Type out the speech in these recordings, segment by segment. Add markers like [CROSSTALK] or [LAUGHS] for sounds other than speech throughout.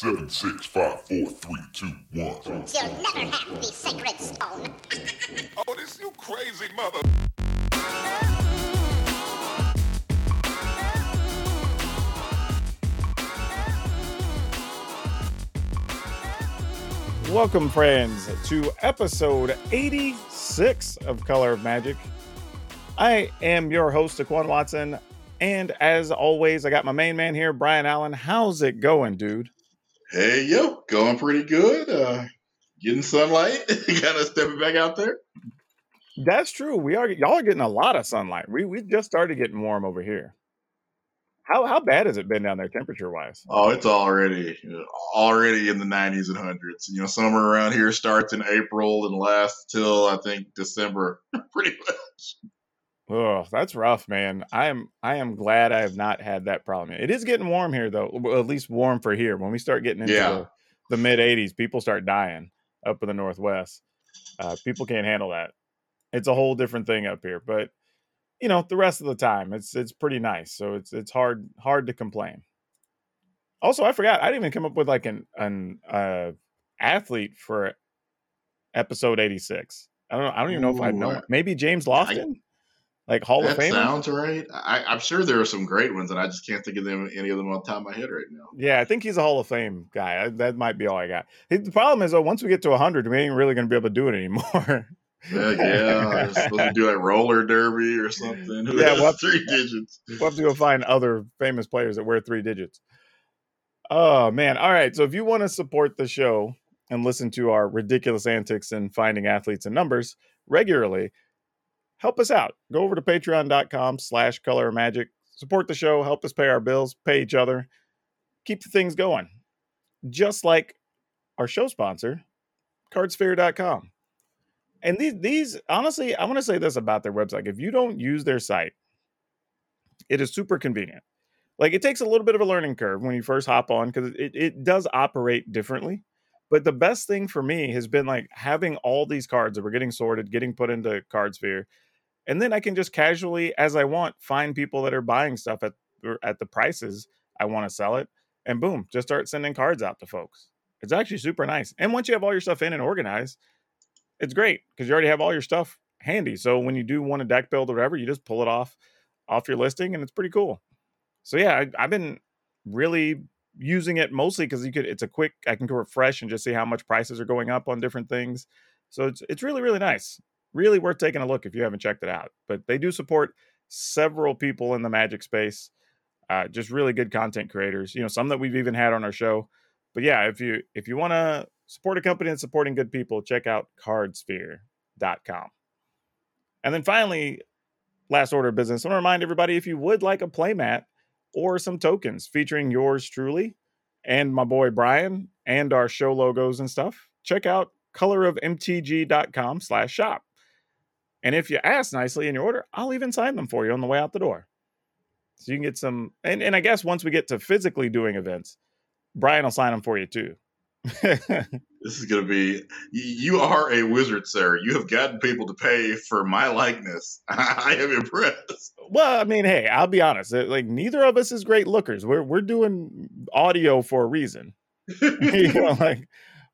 Seven, six, five, four, three, two, one. You'll never have the sacred stone. [LAUGHS] Oh, this you crazy mother. Welcome, friends, to episode 86 of Color of Magic. I am your host, Aquan Watson, and as always, I got my main man here, Brian Allen. How's it going, dude? Hey, yo, going pretty good. Uh, getting sunlight, [LAUGHS] kind of stepping back out there. That's true. We are y'all are getting a lot of sunlight. We we just started getting warm over here. How how bad has it been down there, temperature wise? Oh, it's already already in the 90s and hundreds. You know, summer around here starts in April and lasts till I think December, [LAUGHS] pretty much. Oh, that's rough, man. I am I am glad I have not had that problem. It is getting warm here though, well, at least warm for here. When we start getting into Yeah. the, the mid 80s, people start dying up in the northwest. Uh, people can't handle that. It's a whole different thing up here, but you know, the rest of the time it's it's pretty nice. So it's it's hard hard to complain. Also, I forgot I didn't even come up with like an an uh, athlete for episode 86. I don't know. I don't even know if I know. Maybe James I- Lofton, like Hall of That Fame. sounds right. I, I'm sure there are some great ones, and I just can't think of them any of them on the top of my head right now. Yeah, I think he's a Hall of Fame guy. I- That might be all I got. The problem is, though, once we get to 100, we ain't really going to be able to do it anymore. Uh, yeah, [LAUGHS] supposed to do like roller derby or something. Who Yeah, what- three digits? we'll have to go find other famous players that wear three digits. Oh, man. All right. So if you want to support the show and listen to our ridiculous antics and finding athletes and numbers regularly, help us out. Go over to patreon.com slash color magic. Support the show. Help us pay our bills, pay each other, keep the things going. Just like our show sponsor, cardsphere.com. And these, these honestly, I want to say this about their website. If you don't use their site, it is super convenient. Like it takes a little bit of a learning curve when you first hop on because it, it does operate differently. But the best thing for me has been like having all these cards that were getting sorted, getting put into CardSphere, and then I can just casually, as I want, find people that are buying stuff at at the prices I want to sell it, and boom, just start sending cards out to folks. It's actually super nice. And once you have all your stuff in and organized, it's great because you already have all your stuff handy. So when you do want a deck build or whatever, you just pull it off off your listing, and it's pretty cool. So yeah, I, I've been really using it mostly because you could. It's a quick. I can go refresh and just see how much prices are going up on different things. So it's it's really really nice. Really worth taking a look if you haven't checked it out. But they do support several people in the Magic space. Uh, just really good content creators. You know, some that we've even had on our show. But yeah, if you if you want to support a company and supporting good people, check out cardsphere.com. And then finally, last order of business. I want to remind everybody if you would like a playmat or some tokens featuring yours truly and my boy Brian and our show logos and stuff, check out colorofmtg.com slash shop. And if you ask nicely in your order, I'll even sign them for you on the way out the door. So you can get some, and, and I guess once we get to physically doing events, Brian will sign them for you too. [LAUGHS] This is going to be. You are a wizard, sir. You have gotten people to pay for my likeness. [LAUGHS] I am impressed. well, I mean, hey, I'll be honest. Like neither of us is great lookers. We're we're doing audio for a reason. [LAUGHS] you know, like,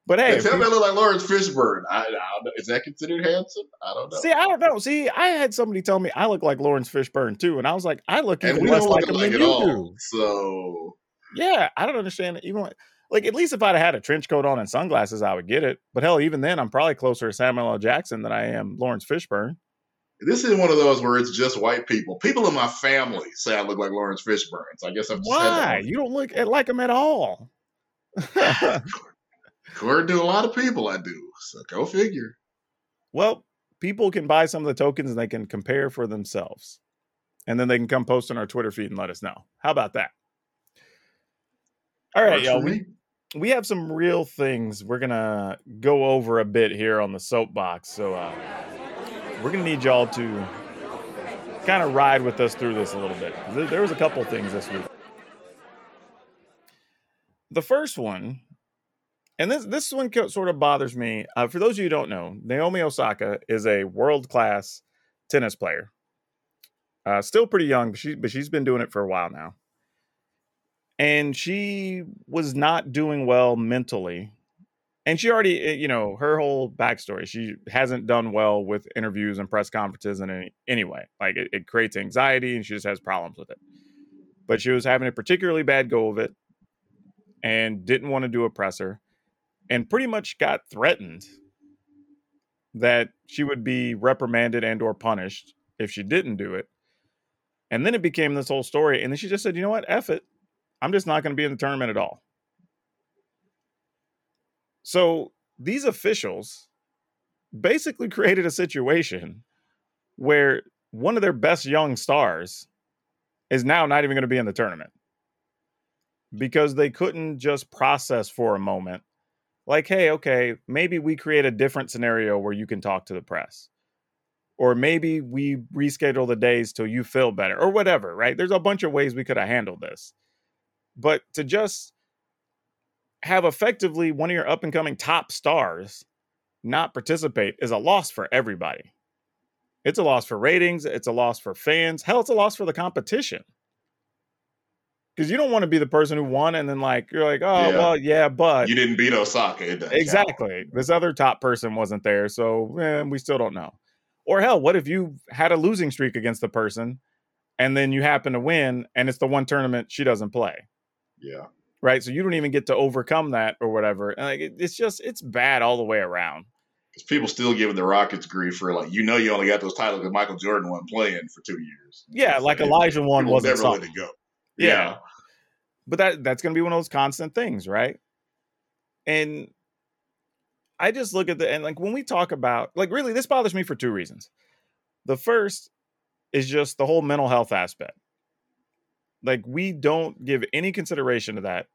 but hey, tell me I look like Laurence Fishburne. I, I don't know. Is that considered handsome? I don't know. see, I don't know. See, I had somebody tell me I look like Laurence Fishburne too, and I was like, I look even less like him alike than you all. do. So Yeah, I don't understand it. Even like, like at least if I'd had a trench coat on and sunglasses, I would get it. But hell, even then, I'm probably closer to Samuel L. Jackson than I am Laurence Fishburne. this is one of those where it's just white people. People in my family say I look like Laurence Fishburne. So I guess I'm just Why? You don't look at- like him at all. [LAUGHS] [LAUGHS] According to a lot of people, I do. So go figure. well, people can buy some of the tokens and they can compare for themselves. And then they can come post on our Twitter feed and let us know. How about that? All right, y'all. We, we have some real things we're gonna go over a bit here on the soapbox. So uh, we're gonna need y'all to kind of ride with us through this a little bit. There was a couple things this week. The first one, and this this one sort of bothers me. Uh, for those of you who don't know, Naomi Osaka is a world class tennis player. Uh, still pretty young, but she but she's been doing it for a while now. and she was not doing well mentally. And she already, eh, you know, her whole backstory. She hasn't done well with interviews and press conferences, in any, anyway, like it, it creates anxiety, and she just has problems with it. But she was having a particularly bad go of it, and didn't want to do a presser, and pretty much got threatened that she would be reprimanded and or punished if she didn't do it. And then it became this whole story. And then she just said, you know what? F it. I'm just not going to be in the tournament at all. So these officials basically [LAUGHS] created a situation where one of their best young stars is now not even going to be in the tournament because they couldn't just process for a moment like hey okay maybe we create a different scenario where you can talk to the press. Or maybe we reschedule the days till you feel better or whatever right? There's a bunch of ways we could have handled this. But to just have effectively one of your up and coming top stars not participate is a loss for everybody. It's a loss for ratings it's a loss for fans hell it's a loss for the competition because you don't want to be the person who won and then like you're like oh Yeah. well yeah but You didn't beat Osaka. It doesn't count. Exactly. This other top person wasn't there, so eh, we still don't know. Or hell, what if you had a losing streak against the person, and then you happen to win, and it's the one tournament she doesn't play, Yeah. right? So you don't even get to overcome that or whatever. And like, it- it's just it's bad all the way around. Because people still giving the Rockets grief for like, you know, you only got those titles because Michael Jordan wasn't playing for two years. Yeah, like Olajuwon wasn't never let it go. Yeah. but that that's going to be one of those constant things right? And i just look at the and like when we talk about like really this bothers me for two reasons. The first is just the whole mental health aspect. Like we don't give any consideration to that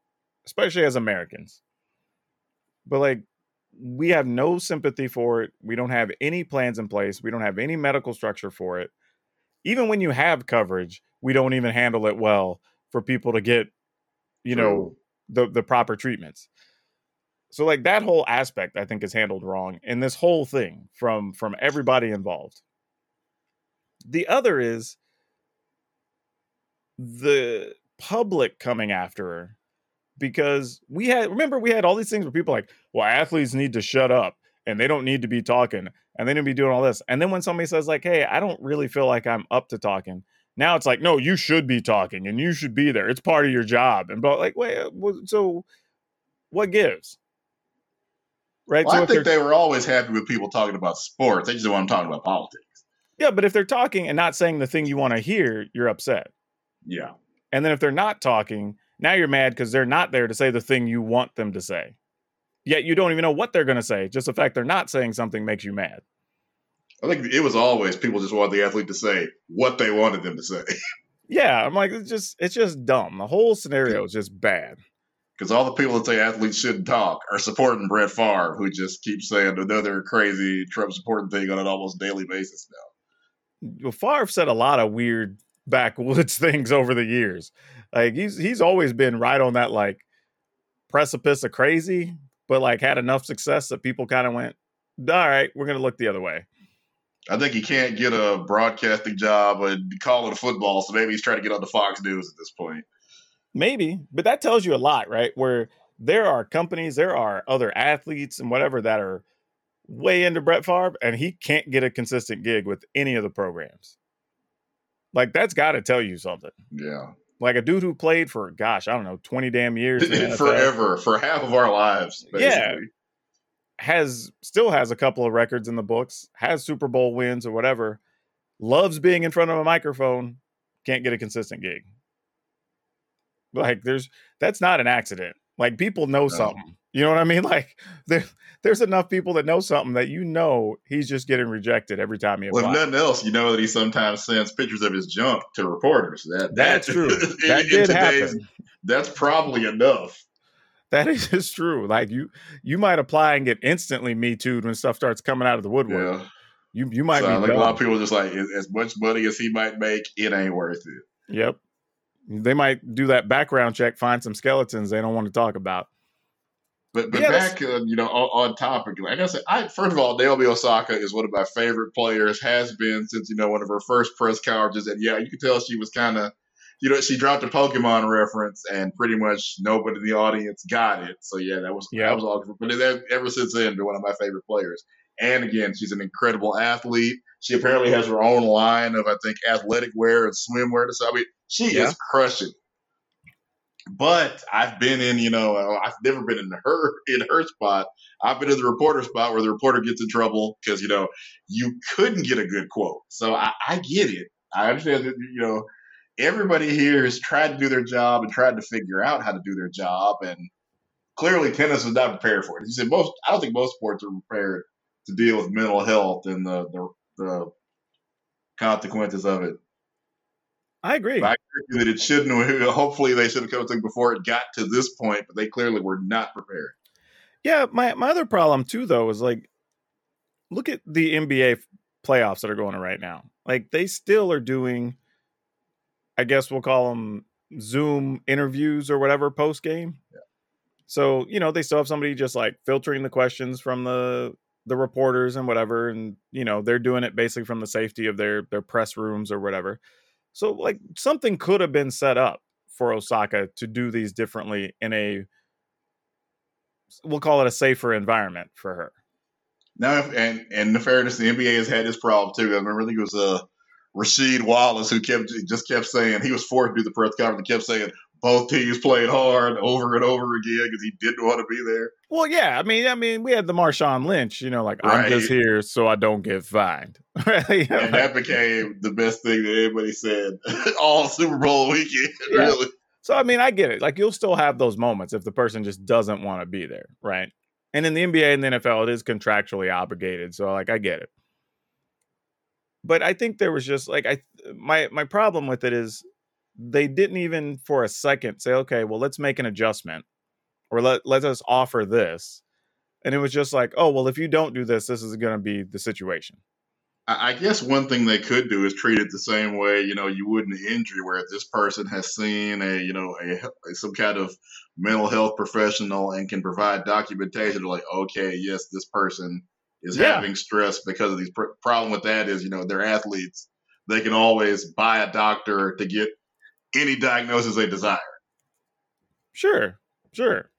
especially as americans. But like we have no sympathy for it. We don't have any plans in place. We don't have any medical structure for it. Even when you have coverage we don't even handle it well for people to get you know the the proper treatments. So like that whole aspect i think is handled wrong in this whole thing from from everybody involved. The other is the public coming after her because we had remember we had all these things where people like well athletes need to shut up and they don't need to be talking and they need to be doing all this. And then when somebody says like hey i don't really feel like i'm up to talking now it's like no you should be talking and you should be there. It's part of your job. And but like wait well, so what gives? Right? Well, so I think they were always happy with people talking about sports. They just don't want them talking about politics. yeah but if they're talking and not saying the thing you want to hear you're upset. Yeah. and then if they're not talking now you're mad because they're not there to say the thing you want them to say. Yet you don't even know what they're going to say just the fact they're not saying something makes you mad I think it was always people just wanted the athlete to say what they wanted them to say. [LAUGHS] yeah i'm like it's just it's just dumb the whole scenario is just bad Because all the people that say athletes shouldn't talk are supporting Brett Favre, who just keeps saying another crazy Trump supporting thing on an almost daily basis now. well, Favre said a lot of weird backwoods [LAUGHS] things over the years. Like he's he's always been right on that like precipice of crazy, but like had enough success that people kind of went, all right, we're gonna look the other way. I think he can't get a broadcasting job and call it football, so maybe he's trying to get on the Fox News at this point. Maybe, but that tells you a lot, right? Where there are companies, there are other athletes and whatever that are way into Brett Favre, and he can't get a consistent gig with any of the programs. Like that's got to tell you something. Yeah. Like a dude who played for, gosh, I don't know, twenty damn years, in [LAUGHS] the NFL. Forever, for half of our lives. Basically. Yeah. Has still has a couple of records in the books, has Super Bowl wins or whatever, loves being in front of a microphone, can't get a consistent gig. Like there's that's not an accident. Like people know something. You know what I mean? [LAUGHS] Like there, there's enough people that know something that you know he's just getting rejected every time he applies. Well, if nothing else, you know that he sometimes sends pictures of his junk to reporters. That That's that- true. [LAUGHS] That in did today's- happen. That's probably enough. That is just true. Like you, you might apply and get instantly me too when stuff starts coming out of the woodwork. Yeah. You, you might So, be like a lot of people just like as as much money as he might make, it ain't worth it. Yep. They might do that background check, find some skeletons they don't want to talk about. But but Yeah, back uh, you know on, on topic, like I said, I first of all, Naomi Osaka is one of my favorite players. Has been since you know one of her first press conferences, and yeah, you could tell she was kind of you know, she dropped a Pokemon reference, and pretty much nobody in the audience got it. So yeah, that was Yeah. that was all. But that, ever since then, been one of my favorite players. And again, she's an incredible athlete. She apparently has her own line of I think athletic wear and swimwear. So I mean, she Yeah. is crushing. But I've been in, you know, I've never been in [LAUGHS] her in her spot. I've been in the reporter spot where the reporter gets in trouble because you know you couldn't get a good quote. So I, I get it. I understand that you know everybody here has tried to do their job and tried to figure out how to do their job, and clearly tennis was not prepared for it. You said most. I don't think most sports are prepared to deal with mental health and the the, the consequences of it. I agree. But I agree that it shouldn't. [LAUGHS] Hopefully, they should have come to before it got to this point, but they clearly were not prepared. Yeah, my my other problem too though is like look at the NBA playoffs that are going on right now. Like they still are doing I guess we'll call them Zoom interviews or whatever post game. So, you know, they still have somebody just like filtering the questions from the the reporters and whatever and you know, they're doing it basically from the safety of their their press rooms or whatever. So like something could have been set up for Osaka to do these differently in a we'll call it a safer environment for her. Now, if, and and in fairness, the NBA has had this problem too. I remember I think it was uh, Rasheed Wallace who kept just kept saying he was forced to do the press conference. Kept saying both teams played hard over and over again because he didn't want to be there. Well, yeah, I mean, I mean, we had the Marshawn Lynch, you know, like I'm just here so I don't get fined. [LAUGHS] Right? And like- that became the best thing that anybody said [LAUGHS] all Super Bowl weekend. Yeah. Really, so I mean, I get it. Like you'll still have those moments if the person just doesn't want to be there, right? And in the NBA and the NFL, it is contractually obligated, so like I get it. But I think there was just like I my my problem with it is they didn't even for a second say, okay, well, let's make an adjustment or let let us offer this. And it was just like, oh, well, if you don't do this, this is going to be the situation. I guess one thing they could do is treat it the same way you know you would an injury, where this person has seen a you know a- some kind of mental health professional and can provide documentation, like, okay, yes, this person is Yeah. having stress because of these. Pr- problem with that is you know they're athletes; they can always buy a doctor to get any diagnosis they desire. Sure, sure.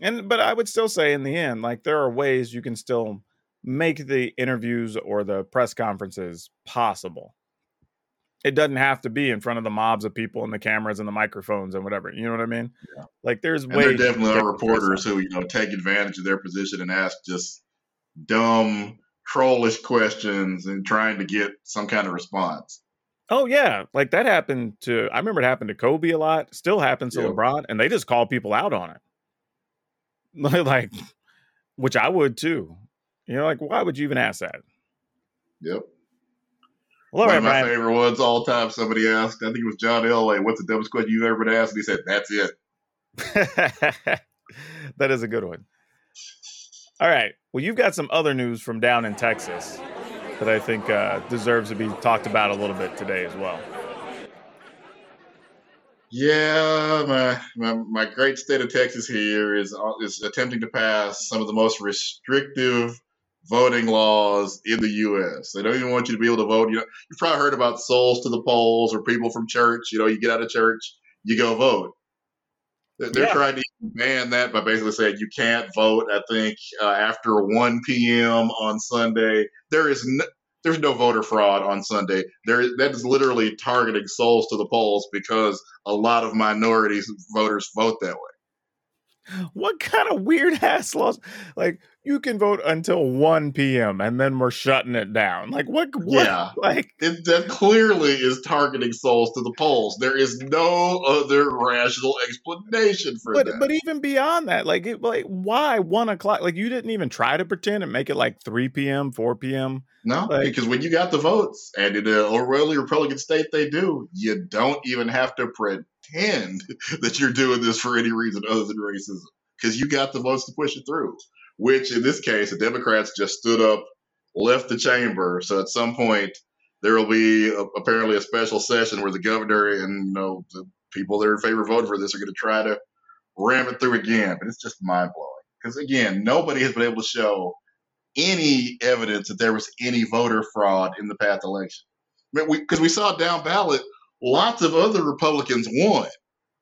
And but I would still say in the end, like there are ways you can still make the interviews or the press conferences possible. It doesn't have to be in front of the mobs of people and the cameras and the microphones and whatever. You know what I mean? Yeah. Like there's And ways. there definitely are reporters who, you know, take advantage of their position and ask just dumb, trollish questions and trying to get some kind of response. Oh yeah, like that happened to. I remember it happened to Kobe a lot. Still happens to Yeah. LeBron, and they just call people out on it. [LAUGHS] like, which I would too. You know, like why would you even ask that? Yep. Well, One right, of my Brian. favorite ones all time. Somebody asked, I think it was John Elway, what's the dumbest question you've ever been asked? And he said, that's it. [LAUGHS] that is a good one. All right. Well, you've got some other news from down in Texas that I think uh, deserves to be talked about a little bit today as well. Yeah, my, my my great state of Texas here is uh, is attempting to pass some of the most restrictive voting laws in the U.S. They don't even want you to be able to vote. You know, you've probably heard about souls to the polls or people from church. You know, you get out of church, you go vote. They're they're Yeah. trying to ban that by basically saying you can't vote. I think uh, after 1 p.m. on Sunday, there is no, there's no voter fraud on Sunday. There that is literally targeting souls to the polls because a lot of minorities voters vote that way. What kind of weird [LAUGHS] ass laws? Like you can vote until 1 p.m. and then we're shutting it down. Like what? what Yeah. [LAUGHS] Like It, that clearly is targeting souls to the polls. There is no other rational explanation for but that. but even beyond that, like it, like why one o'clock? Like you didn't even try to pretend and make it like 3 p.m., 4 p.m. no, like- because when you got the votes, and in uh, a overwhelmingly Republican state they do, you don't even have to pretend that you're doing this for any reason other than racism, because you got the votes to push it through. Which in this case, the Democrats just stood up, left the chamber. So at some point, there will be a, apparently a special session where the governor and you know the people that are in favor voting for this are going to try to ram it through again. But it's just mind blowing because again, nobody has been able to show any evidence that there was any voter fraud in the past election. Because we, 'cause we saw down ballot lots of other Republicans won.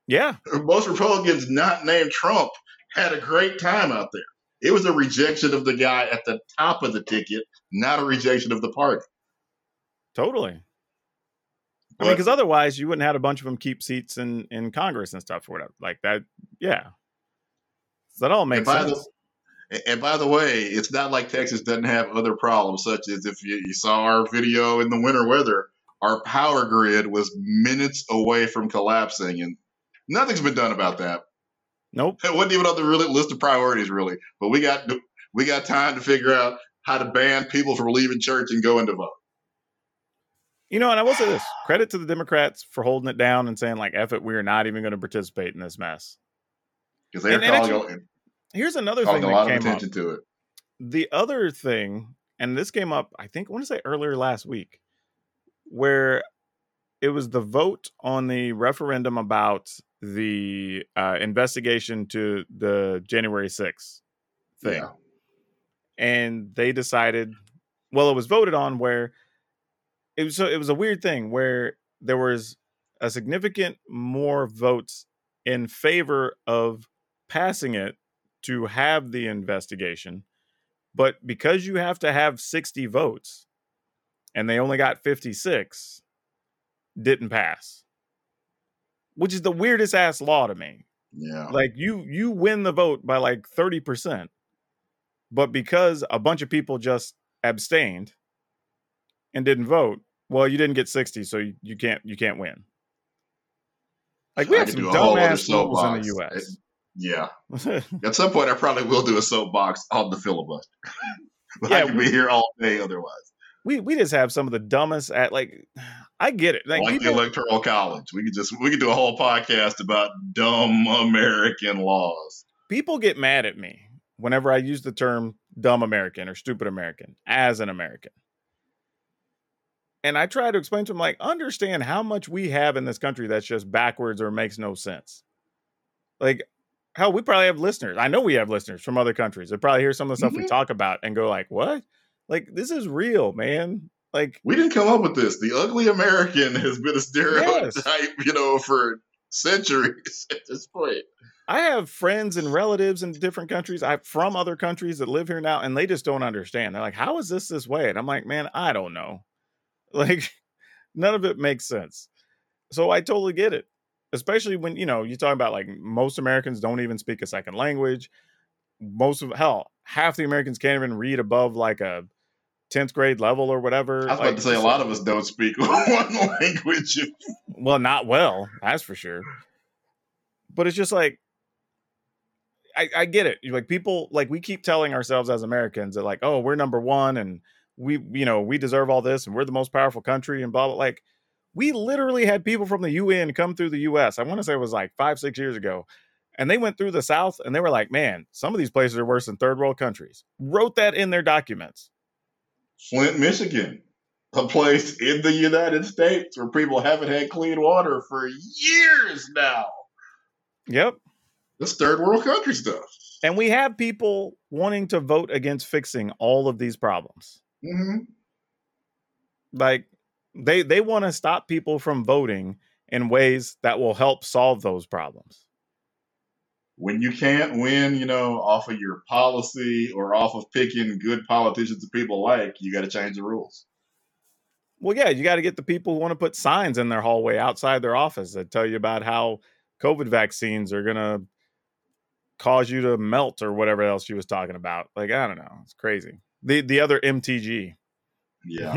Yeah. Most Republicans not named Trump had a great time out there. It was a rejection of the guy at the top of the ticket, not a rejection of the party. Totally. I mean, because otherwise you wouldn't have had a bunch of them keep seats in in Congress and stuff or whatever. Like that. Yeah. So that all makes by the- sense. And by the way, it's not like Texas doesn't have other problems, such as if you, you saw our video in the winter weather, our power grid was minutes away from collapsing, and nothing's been done about that. nope. It wasn't even on the really list of priorities, really. But we got we got time to figure out how to ban people from leaving church and going to vote. You know, and I will say this: credit to the Democrats for holding it down and saying, like, "F it, we are not even going to participate in this mess." Because they're calling, Here's another thing a lot that of came up. to it. The other thing, and this came up, I think, I want to say earlier last week, where it was the vote on the referendum about the uh, investigation to the January 6th thing. Yeah. and they decided well it was voted on where it was so it was a weird thing where there was a significant more votes in favor of passing it to have the investigation but because you have to have 60 votes and they only got 56 didn't pass which is the weirdest ass law to me Yeah. like you you win the vote by like 30% but because a bunch of people just abstained and didn't vote well you didn't get 60 so you, you can't you can't win like we I have some do a whole other dumbass laws in the Yeah. [LAUGHS] At some point, I probably will do a soapbox on the filibuster. but [LAUGHS] Yeah, I could we- be here all day otherwise. We we just have some of the dumbest at like i get it like, Like, people, the electoral college, we could just we could do a whole podcast about dumb American laws. people get mad at me whenever I use the term dumb American or stupid American as an American. And I try to explain to them, like, understand how much we have in this country that's just backwards or makes no sense. Like, hell, we probably have listeners. I know we have listeners from other countries that probably hear some of the stuff we Mhm. talk about and go, like, what? Like, this is real, man. Like, We didn't come up with this. The ugly American [LAUGHS] has been a stereotype, you know, for centuries [LAUGHS] at this point. I have friends and relatives in different countries. I from other countries that live here now, and they just don't understand. They're like, "How is this this way?" And I'm like, "Man, I don't know. [LAUGHS] Like, none of it makes sense." So I totally get it, especially when you know you talk about like most Americans don't even speak a second language. Most of hell, half the Americans can't even read above like a tenth grade level or whatever. I was Like, about to say a lot of us don't speak [LAUGHS] one language. well, not well, that's for sure. But it's just like I, I get it. Like people like we keep telling ourselves as Americans that like, oh, we're number one and we, you know, we deserve all this and we're the most powerful country and blah blah. Like we literally had people from the UN come through the US. I want to say it was like five, six years ago. And they went through the South and they were like, man, some of these places are worse than third world countries. Wrote that in their documents. Flint, Michigan, a place in the United States where people haven't had clean water for years now. Yep. This third world country stuff. And we have people wanting to vote against fixing all of these problems. hmm like they they want to stop people from voting in ways that will help solve those problems When you can't win, you know, off of your policy or off of picking good politicians that people like, you got to change the rules. well yeah you got to get the people who want to put signs in their hallway outside their office that tell you about how covid vaccines are going to cause you to melt or whatever else she was talking about like i don't know it's crazy the the other mtg Yeah.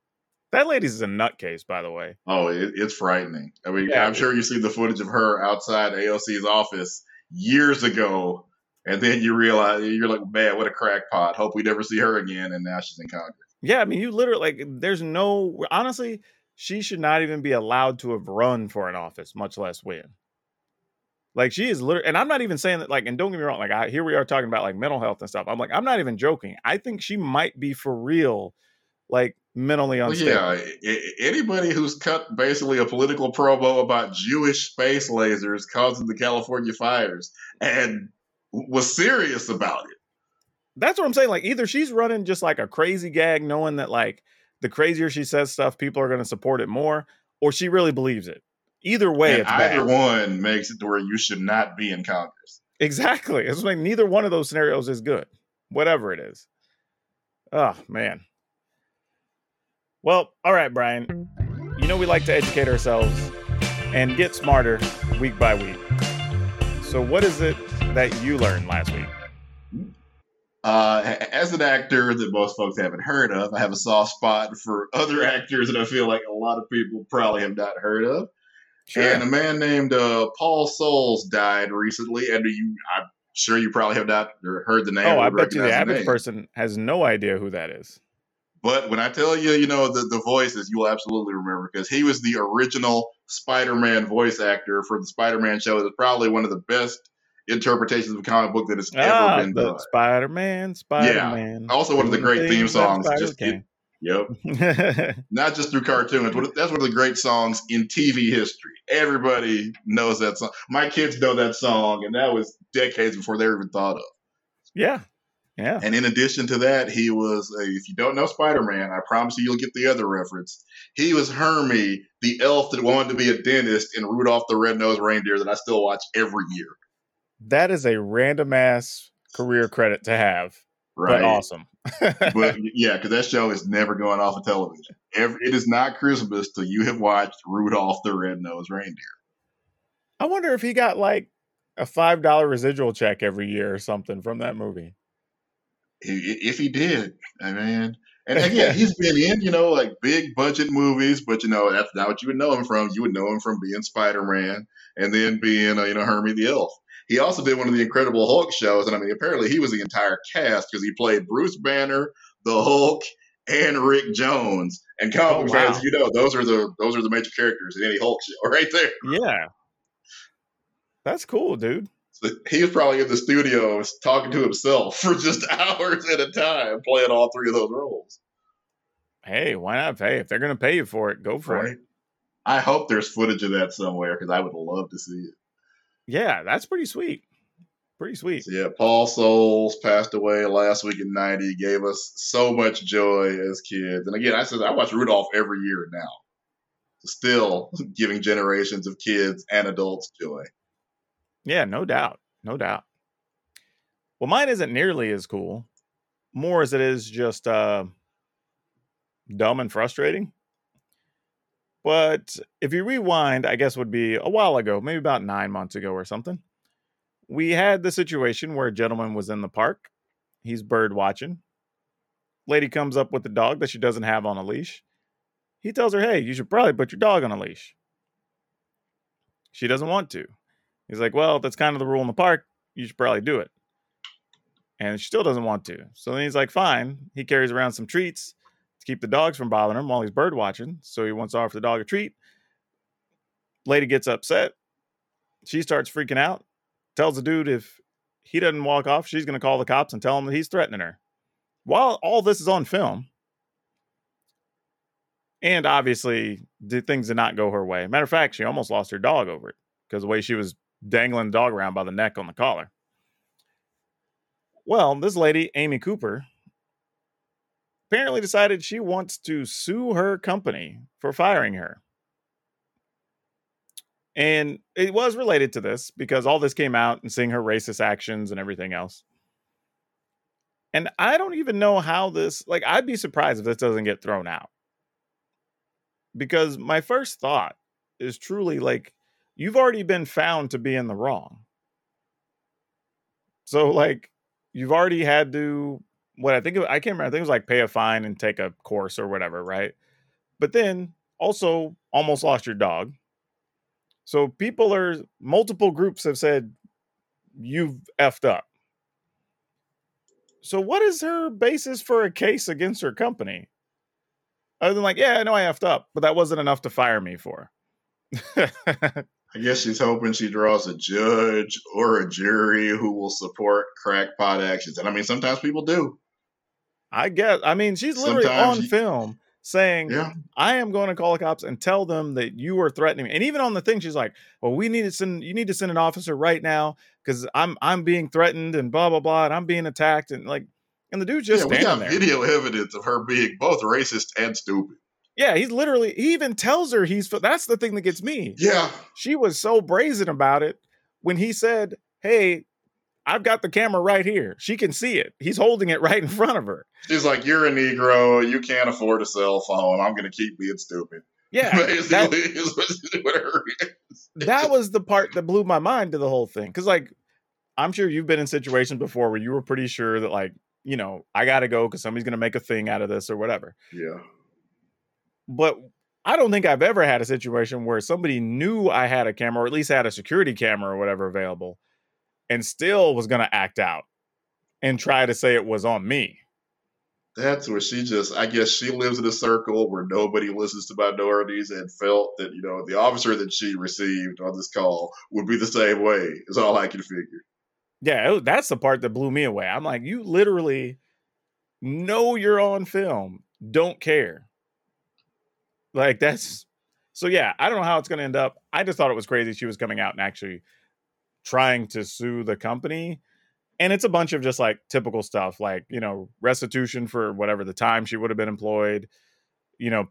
[LAUGHS] that lady's a nutcase by the way Oh, it, it's frightening. I mean, Yeah. I'm sure you see the footage of her outside AOC's office years ago, and then you realize you're like, man, what a crackpot. Hope we never see her again. And now she's in Congress. Yeah, I mean, you literally like. There's no honestly, she should not even be allowed to have run for an office, much less win. Like she is literally, and I'm not even saying that. Like, and don't get me wrong. Like, I, here we are talking about like mental health and stuff. I'm like, I'm not even joking. I think she might be for real, like mentally Well, unstable. yeah, anybody who's cut basically a political promo about Jewish space lasers causing the California fires and was serious about it. That's what I'm saying. Like, either she's running just like a crazy gag, knowing that like the crazier she says stuff, people are going to support it more, or she really believes it. Either way, And it's either bad. one makes it to where you should not be in Congress. Exactly. It's like neither one of those scenarios is good, whatever it is. Oh, man. Well, all right, Brian. You know, we like to educate ourselves and get smarter week by week. So, what is it that you learned last week? Uh, as an actor that most folks haven't heard of, I have a soft spot for other [LAUGHS] actors that I feel like a lot of people probably have not heard of. And a man named uh, Paul Soles died recently, and you, I'm sure you probably have not heard the name. Oh, I bet you the average person has no idea who that is. But when I tell you, you know, the, the voices, you will absolutely remember because he was the original Spider Man voice actor for the Spider Man show. It's probably one of the best interpretations of a comic book that has Ah, ever been the done. Spider Man, Spider Man. Yeah. Also, one of the great theme songs. Just it, yep, [LAUGHS] not just through cartoons. but That's one of the great songs in TV history. Everybody knows that song. My kids know that song, and that was decades before they were even thought of. yeah, yeah. And in addition to that, he was, a, if you don't know Spider Man, I promise you you'll get the other reference. He was Hermey, the elf that wanted to be a dentist in Rudolph the Red-Nosed Reindeer that I still watch every year. That is a random ass career credit to have, Right. but awesome. [LAUGHS] But yeah, because that show is never going off of television. Every, it is not Christmas till you have watched Rudolph the Red-Nosed Reindeer. I wonder if he got like a five dollar residual check every year or something from that movie. If he did, I mean, and [LAUGHS] again, he's been in, you know, like big budget movies, but you know, that's not what you would know him from. You would know him from being Spider Man and then being, uh, you know, Hermey the Elf. He also did one of the Incredible Hulk shows, and I mean, apparently he was the entire cast because he played Bruce Banner, the Hulk, and Rick Jones. And comic Oh, wow. fans, you know, those are the those are the major characters in any Hulk show, [LAUGHS] right there. Yeah. That's cool, dude. He was probably in the studio talking to himself [LAUGHS] for just hours at a time, playing all three of those roles. Hey, why not pay? If they're gonna pay you for it, go for it. I hope there's footage of that somewhere because I would love to see it. Yeah, that's pretty sweet. Pretty sweet. So yeah, Paul Soles passed away last week in '90. Gave us so much joy as kids. And again, I said I watch Rudolph every year now. Still [LAUGHS] giving generations of kids and adults joy. Yeah, no doubt. No doubt. Well, mine isn't nearly as cool. More as it is just uh dumb and frustrating. But if you rewind, I guess would be a while ago, maybe about nine months ago or something. We had the situation where a gentleman was in the park. He's bird watching. Lady comes up with a dog that she doesn't have on a leash. He tells her, Hey, you should probably put your dog on a leash. She doesn't want to. He's like, Well, that's kind of the rule in the park. You should probably do it. And she still doesn't want to. So then he's like, Fine. He carries around some treats to keep the dogs from bothering him while he's bird watching. So he wants to offer the dog a treat. Lady gets upset. She starts freaking out. Tells the dude if he doesn't walk off, she's going to call the cops and tell him that he's threatening her. While all this is on film, and obviously the things did not go her way. Matter of fact, she almost lost her dog over it because the way she was dangling the dog around by the neck on the collar. Well, this lady, Amy Cooper, apparently decided she wants to sue her company for firing her. And it was related to this because all this came out and seeing her racist actions and everything else. And I don't even know how this, like, I'd be surprised if this doesn't get thrown out. Because my first thought is truly like, you've already been found to be in the wrong. So, like, you've already had to, what I think, I can't remember, I think it was like pay a fine and take a course or whatever, right? But then also almost lost your dog. So people are multiple groups have said you've effed up. So what is her basis for a case against her company? Other than like, yeah, I know I effed up, but that wasn't enough to fire me for. [LAUGHS] I guess she's hoping she draws a judge or a jury who will support crackpot actions. And I mean, sometimes people do. I guess. I mean, she's literally Sometimes on you- film saying, Yeah. I am going to call the cops and tell them that you are threatening me. And even on the thing, she's like, "Well, we need to send. You need to send an officer right now because I'm I'm being threatened and blah blah blah, and I'm being attacked and like." And the dude's just yeah, we got there. video evidence of her being both racist and stupid. Yeah, he's literally. He even tells her he's. That's the thing that gets me. Yeah, She was so brazen about it when he said, "Hey, I've got the camera right here. She can see it. He's holding it right in front of her." she's like, "You're a Negro. You can't afford a cell phone. I'm going to keep being stupid." Yeah, [LAUGHS] that, [LAUGHS] is what, what her that was the part that blew my mind to the whole thing. Because, like, I'm sure you've been in situations before where you were pretty sure that, like, you know, I got to go because somebody's going to make a thing out of this or whatever. Yeah. But I don't think I've ever had a situation where somebody knew I had a camera or at least had a security camera or whatever available and still was going to act out and try to say it was on me. That's where she just, I guess she lives in a circle where nobody listens to minorities and felt that, you know, the officer that she received on this call would be the same way, is all I can figure. Yeah, it- that's the part that blew me away. I'm like, you literally know you're on film, don't care. Like, that's so, yeah, I don't know how it's going to end up. I just thought it was crazy she was coming out and actually trying to sue the company. And it's a bunch of just like typical stuff, like, you know, restitution for whatever the time she would have been employed, you know,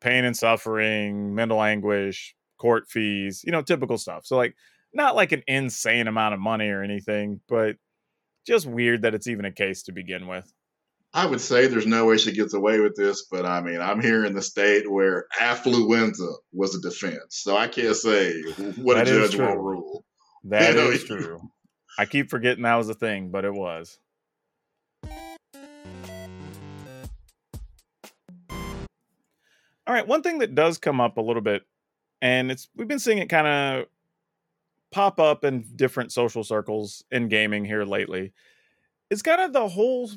pain and suffering, mental anguish, court fees, you know, typical stuff. So, like, not like an insane amount of money or anything, but just weird that it's even a case to begin with. I would say there's no way she gets away with this, but I mean, I'm here in the state where affluenza was a defense, so I can't say what a judge won't true. rule. That [LAUGHS] You know, is true. I keep forgetting that was a thing, but it was. All right, one thing that does come up a little bit, and it's we've been seeing it kind of pop up in different social circles in gaming here lately. It's kind of the whole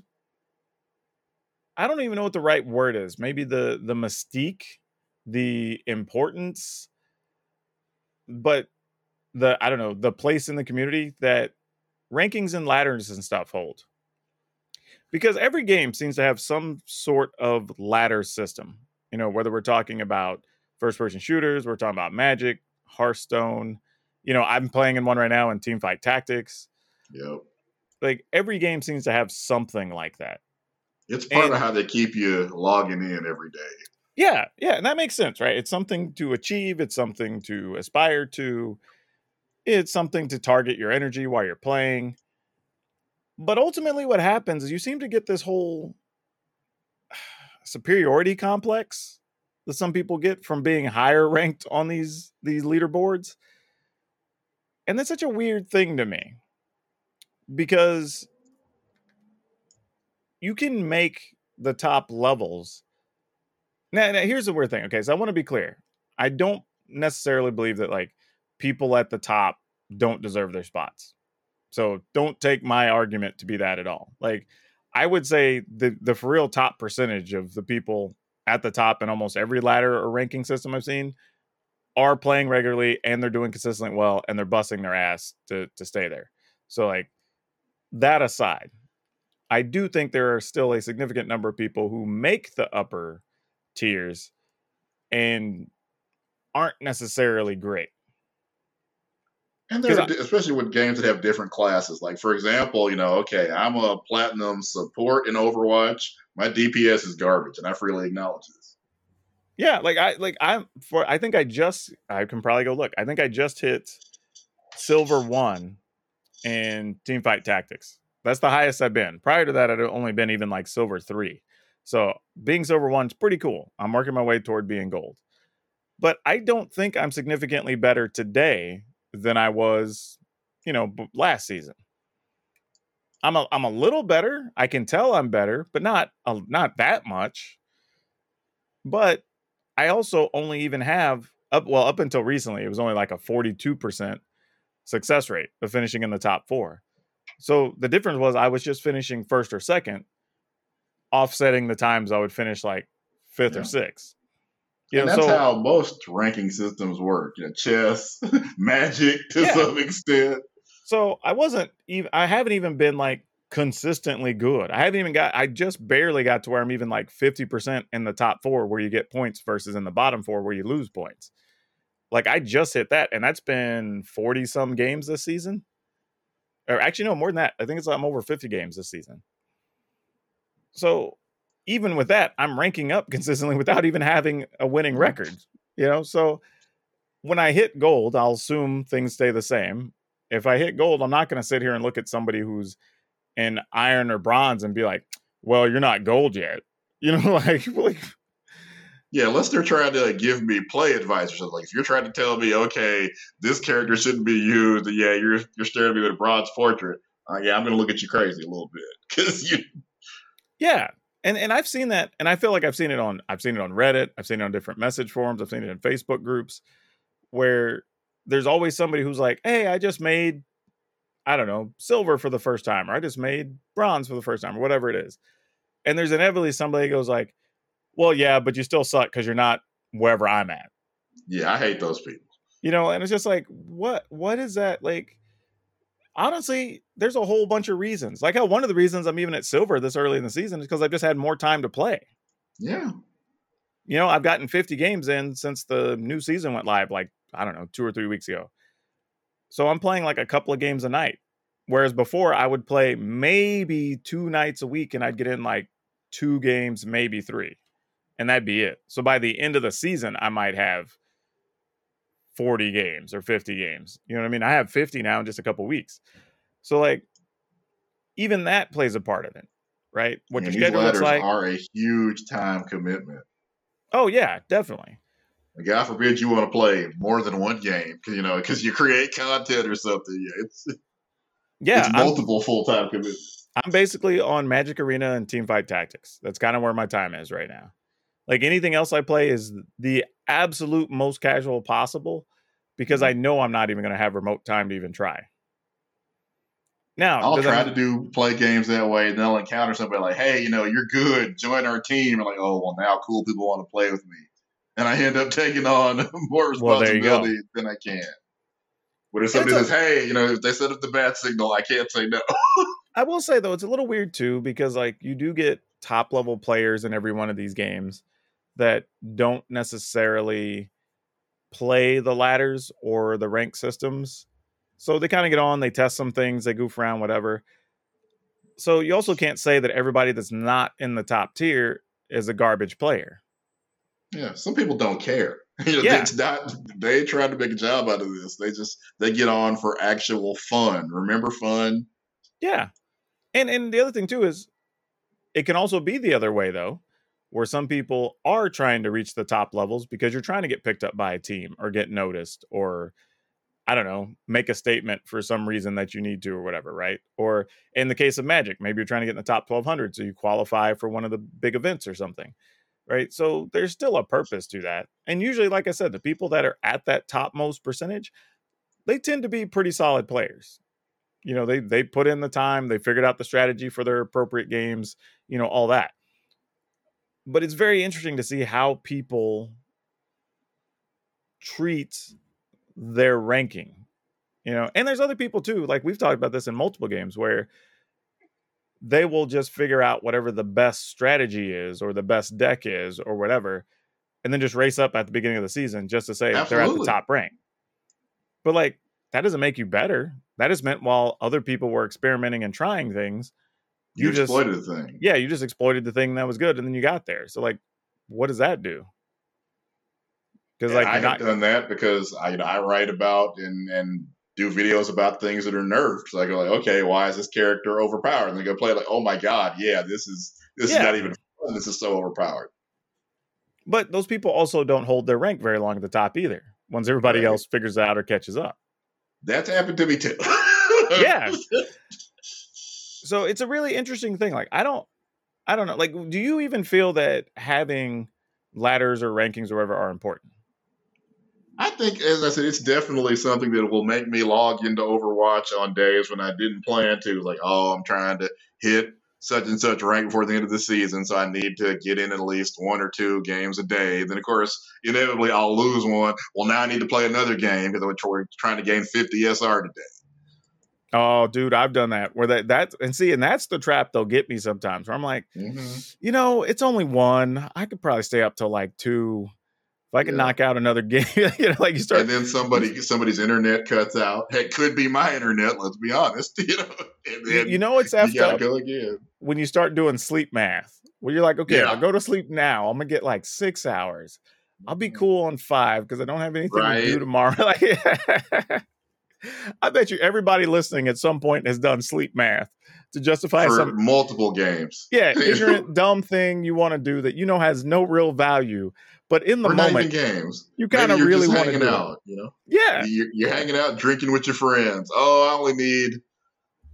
I don't even know what the right word is. Maybe the the mystique, the importance, but the I don't know, the place in the community that rankings and ladders and stuff hold. Because every game seems to have some sort of ladder system. You know, whether we're talking about first person shooters, we're talking about Magic, Hearthstone. You know, I'm playing in one right now in Teamfight Tactics. Yep. Like every game seems to have something like that. It's part And- of how they keep you logging in every day. Yeah, yeah, and that makes sense, right? It's something to achieve, it's something to aspire to, it's something to target your energy while you're playing. But ultimately, what happens is you seem to get this whole [SIGHS] superiority complex that some people get from being higher [LAUGHS] ranked on these these leaderboards. And that's such a weird thing to me because you can make the top levels now, now here's the weird thing. Okay, so I want to be clear. I don't necessarily believe that like people at the top don't deserve their spots. So don't take my argument to be that at all. Like I would say the the for real top percentage of the people at the top in almost every ladder or ranking system I've seen are playing regularly and they're doing consistently well and they're busting their ass to to stay there. So like that aside, I do think there are still a significant number of people who make the upper tiers and aren't necessarily great. And they're I- especially with games that have different classes. Like for example, you know, okay, I'm a platinum support in Overwatch. My DPS is garbage, and I freely acknowledge this. Yeah, like I like I'm for I think I just I can probably go look. I think I just hit silver 1 in Team Fight Tactics. That's the highest I've been. Prior to that I'd only been even like silver 3. So, being silver 1 is pretty cool. I'm working my way toward being gold. But I don't think I'm significantly better today than I was, you know, last season. I'm a I'm a little better. I can tell I'm better, but not a, not that much. But I also only even have up well up until recently it was only like a 42% success rate of finishing in the top 4. So the difference was I was just finishing first or second offsetting the times I would finish like 5th Yeah. or 6th. You and know, that's so how most ranking systems work. You know, chess, [LAUGHS] magic to Yeah. some extent. so I wasn't even I haven't even been like consistently good. I haven't even got I just barely got to where I'm even like 50% in the top 4 where you get points versus in the bottom 4 where you lose points. Like I just hit that and that's been 40 some games this season. Or actually no, more than that. I think it's I'm over 50 games this season. So even with that, I'm ranking up [LAUGHS] consistently without even having a winning mm-hmm. record. You know, so when I hit gold, I'll assume things stay the same. If I hit gold, I'm not going to sit here and look at somebody who's in iron or bronze and be like, "Well, you're not gold yet." You know, [LAUGHS] like, [LAUGHS] like Yeah, unless they're trying to like, give me play advice or something. Like if you're trying to tell me, okay, this character shouldn't be used, yeah, you're you're staring at me with a bronze portrait. Uh, yeah, I'm gonna look at you crazy a little bit [LAUGHS] because you. Yeah, and and I've seen that, and I feel like I've seen it on I've seen it on Reddit, I've seen it on different message forums, I've seen it in Facebook groups, where there's always somebody who's like, "Hey, I just made, I don't know, silver for the first time, or I just made bronze for the first time, or whatever it is," and there's inevitably somebody goes like, "Well, yeah, but you still suck because you're not wherever I'm at." Yeah, I hate those people. You know, and it's just like, what what is that like? honestly, there's a whole bunch of reasons. Like how one of the reasons I'm even at silver this early in the season is because I've just had more time to play. Yeah. You know, I've gotten 50 games in since the new season went live, like, I don't know, two or three weeks ago. So I'm playing like a couple of games a night. Whereas before I would play maybe two nights a week and I'd get in like two games, maybe three. And that'd be it. So by the end of the season, I might have 40 games or 50 games. You know what I mean? I have 50 now in just a couple weeks. So like even that plays a part of it, right? What and your schedule looks like are a huge time commitment. Oh yeah, definitely. God forbid you want to play more than one game, you know, because you create content or something. Yeah, it's yeah, it's multiple full time commitments. I'm basically on Magic Arena and Team Fight Tactics. That's kind of where my time is right now. Like anything else I play is the absolute most casual possible because mm-hmm. I know I'm not even going to have remote time to even try. Now, I'll try I, to do play games that way, and I'll encounter somebody like, "Hey, you know, you're good. Join our team." And like, "Oh, well, now cool people want to play with me," and I end up [LAUGHS] taking on [LAUGHS] more responsibility well, than I can. But if somebody says, "Hey, you know, if they set up the bat signal, I can't say no." I will say though, it's a little weird too because like you do get top level players in every one of these games that don't necessarily play the ladders or the rank systems. So they kind of get on, they test some things, they goof around, whatever. So you also can't say that everybody that's not in the top tier is a garbage player. Yeah, some people don't care. [LAUGHS] you know, yeah. not, they try to make a job out of this. They just they get on for actual fun. Remember fun? Yeah. And and the other thing too is it can also be the other way though where some people are trying to reach the top levels because you're trying to get picked up by a team or get noticed or I don't know, make a statement for some reason that you need to or whatever, right? Or in the case of Magic, maybe you're trying to get in the top 1200 so you qualify for one of the big events or something, right? So there's still a purpose to that. And usually, like I said, the people that are at that topmost percentage, they tend to be pretty solid players. You know, they they put in the time, they figured out the strategy for their appropriate games, you know, all that but it's very interesting to see how people treat their ranking you know and there's other people too like we've talked about this in multiple games where they will just figure out whatever the best strategy is or the best deck is or whatever and then just race up at the beginning of the season just to say Absolutely. they're at the top rank but like that doesn't make you better that is meant while other people were experimenting and trying things you, you exploited just, the thing. Yeah, you just exploited the thing that was good, and then you got there. So like, what does that do? Because like I have not... done that because I you know I write about and and do videos about things that are nerfed. So I go like, okay, why is this character overpowered? And they go play like, oh my god, yeah, this is this yeah. is not even fun. This is so overpowered. But those people also don't hold their rank very long at the top either. Once everybody right. else figures out or catches up. That's happened to me too. yeah. [LAUGHS] so it's a really interesting thing. Like I don't I don't know. Like do you even feel that having ladders or rankings or whatever are important? I think, as I said, it's definitely something that will make me log into Overwatch on days when I didn't plan to. Like, oh, I'm trying to hit such and such rank before the end of the season, so I need to get in at least one or two games a day. Then, of course, inevitably I'll lose one. Well, now I need to play another game because I'm trying to gain 50 SR today. Oh, dude, I've done that. Where that that and see, and that's the trap they'll get me sometimes. Where I'm like, mm-hmm. you know, it's only one. I could probably stay up till like two. If I can yeah. knock out another [LAUGHS] game, you know, like you start, and then somebody somebody's internet cuts out. It could be my internet. Let's be honest. [LAUGHS] You know, you know it's effed up go again when you start doing sleep math. where you're like, okay, Yeah. I'll go to sleep now. I'm gonna get like six hours. I'll be cool on five because I don't have anything to do tomorrow. [LAUGHS] like, I bet you everybody listening at some point has done sleep math to justify for some multiple games. yeah [LAUGHS] ignorant dumb thing you want to do that you know has no real value, but in the moment games. you kind of really want to hanging do it. out. You know, Yeah, you're, you're hanging out, drinking with your friends. Oh, I only need.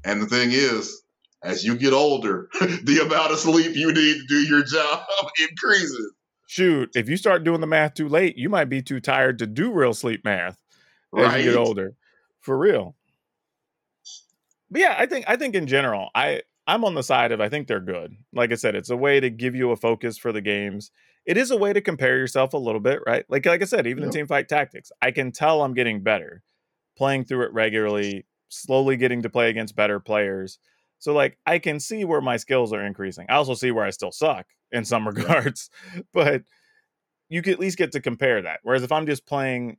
And the thing is, as you get older, [LAUGHS] the amount of sleep you need to do your job [LAUGHS] increases. shoot, if you start doing the math too late, you might be too tired to do real sleep math as you get older. For real. But yeah, I think I think in general, I I'm on the side of I think they're good. Like I said, it's a way to give you a focus for the games. It is a way to compare yourself a little bit, right? Like like I said, even in team fight tactics, I can tell I'm getting better playing through it regularly, slowly getting to play against better players. So like I can see where my skills are increasing. I also see where I still suck in some [LAUGHS] regards, but you can at least get to compare that. Whereas if I'm just playing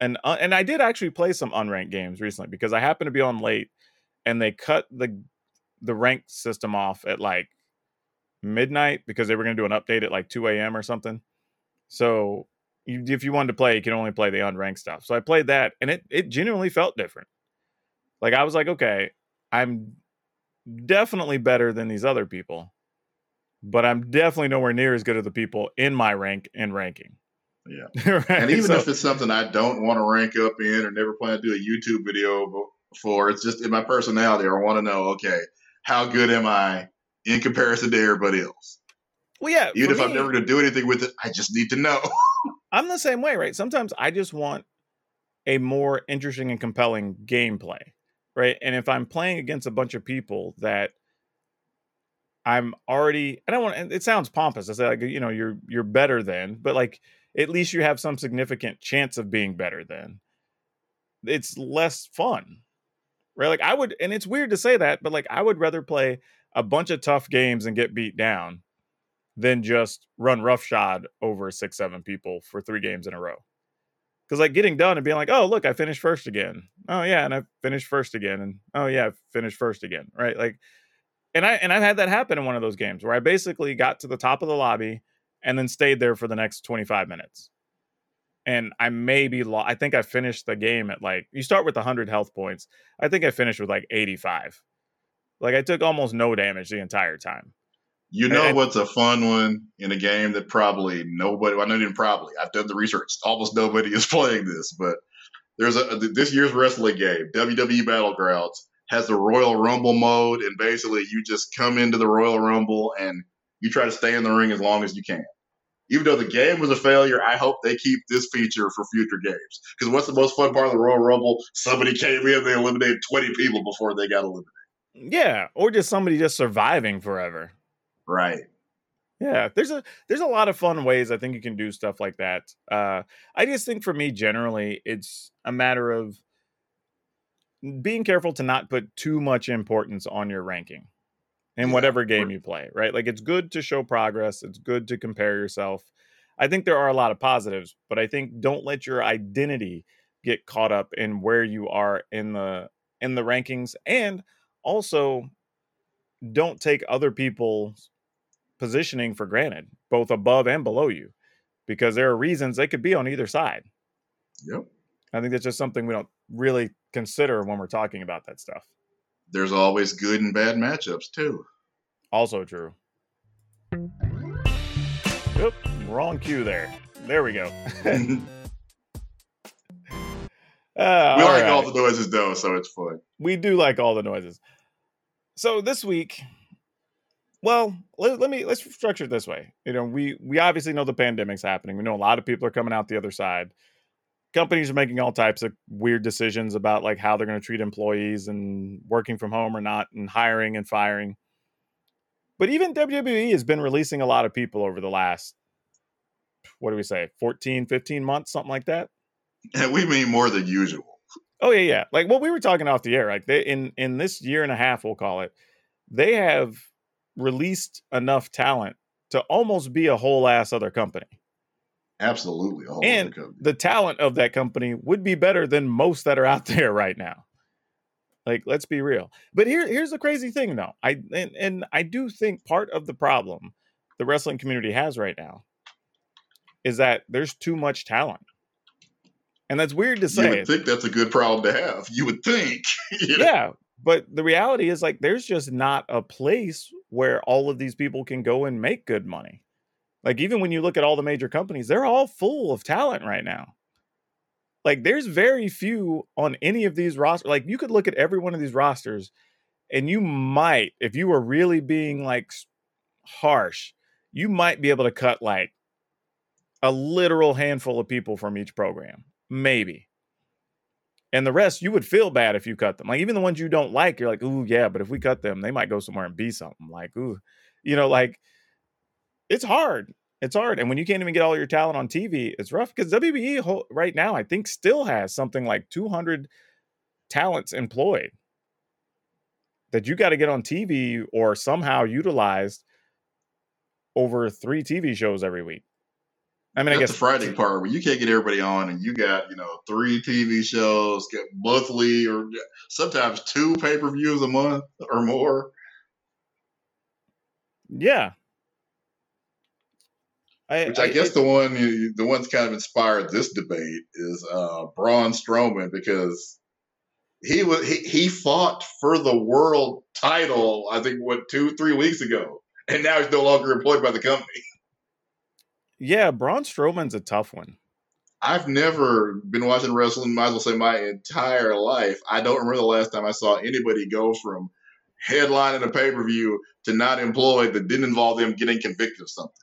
and uh, and I did actually play some unranked games recently because I happened to be on late and they cut the the ranked system off at like midnight because they were going to do an update at like 2 a.m. or something. So you, if you wanted to play, you can only play the unranked stuff. So I played that and it it genuinely felt different. Like I was like, okay, I'm definitely better than these other people, but I'm definitely nowhere near as good as the people in my rank and ranking. Yeah. [LAUGHS] right? And even So- if it's something I don't want to rank up in or never plan to do a YouTube video for, it's just in my personality. I want to know, okay, how good am I in comparison to everybody else? well, yeah, Even if I'm never going to do anything with it, I just need to know. [LAUGHS] I'm the same way, right? Sometimes I just want a more interesting and compelling gameplay, right? And if I'm playing against a bunch of people that I'm already, I don't want, it sounds pompous. I say like, you know, you're you're better than, but like at least you have some significant chance of being better then. It's less fun, right? Like I would, and it's weird to say that, but like I would rather play a bunch of tough games and get beat down than just run roughshod over six, seven people for three games in a row. Because like getting done and being like, oh look, I finished first again. Oh yeah, and I finished first again, and oh yeah, I finished first again. Right? Like, and I and I've had that happen in one of those games where I basically got to the top of the lobby and then stayed there for the next twenty five minutes. And I maybe lo- I think I finished the game at like you start with hundred health points. I think I finished with like eighty five. Like I took almost no damage the entire time. You know And- what's a fun one in a game that probably nobody, well, not even probably, I've done the research. Almost nobody [LAUGHS] is playing this, but there's a this year's wrestling game, WWE Battlegrounds, has the Royal Rumble mode, and basically you just come into the Royal Rumble and you try to stay in the ring as long as you can. Even though the game was a failure, I hope they keep this feature for future games. Because what's the most fun part of the Royal Rumble? Somebody came in, they eliminated 20 people before they got eliminated. Yeah, or just somebody just surviving forever. Right. Yeah, there's a there's a lot of fun ways I think you can do stuff like that. Uh, I just think for me generally, it's a matter of being careful to not put too much importance on your ranking in whatever game you play. Right, like it's good to show progress. It's good to compare yourself. I think there are a lot of positives, but I think don't let your identity get caught up in where you are in the in the rankings, and also don't take other people's positioning for granted, both above and below you, because there are reasons they could be on either side. Yep. I think that's just something we don't really consider when we're talking about that stuff. There's always good and bad matchups, too. Also true. Oop, wrong cue there. There we go. [LAUGHS] we Uh, like all all right. the noises, though, so it's fun. we do like all the noises. So this week, well, let, let me let's structure it this way. You know, we we obviously know the pandemic's happening. We know a lot of people are coming out the other side. Companies are making all types of weird decisions about like how they're going to treat employees and working from home or not, and hiring and firing. But even WWE has been releasing a lot of people over the last what do we say 14 15 months something like that And we mean more than usual. Oh yeah, yeah. Like what we were talking off the air. Like they in in this year and a half, we'll call it. They have released enough talent to almost be a whole ass other company. Absolutely. A whole And the talent of that company would be better than most that are out [LAUGHS] there right now. Like, let's be real. But here, here's the crazy thing, though. I and, and I do think part of the problem the wrestling community has right now is that there's too much talent. And that's weird to You say. would think that's a good problem to have. You would think. [LAUGHS] you know? yeah, but the reality is like there's just not a place where all of these people can go and make good money. Like even when you look at all the major companies, they're all full of talent right now. Like there's very few on any of these rosters. Like you could look at every one of these rosters and you might if you were really being like harsh, you might be able to cut like a literal handful of people from each program. Maybe. And the rest, you would feel bad if you cut them. Like even the ones you don't like, you're like, ooh, yeah, but if we cut them, they might go somewhere and be something. Like, ooh, you know, like it's hard. It's hard. And when you can't even get all your talent on TV, it's rough because WWE right now, I think, still has something like 200 talents employed that you got to get on TV or somehow utilized over three TV shows every week. I mean, I That's guess the Friday part where you can't get everybody on, and you got you know three TV shows, get monthly or sometimes two pay per views a month or more. yeah. I, Which I, guess the one the one's kind of inspired this debate is uh, Braun Strowman because he was he, he fought for the world title I think what two three weeks ago, and now he's no longer employed by the company. yeah, Braun Strowman's a tough one. I've never been watching wrestling, might as well say my entire life. I don't remember the last time I saw anybody go from headlining a pay per view to not employed that didn't involve them getting convicted of something.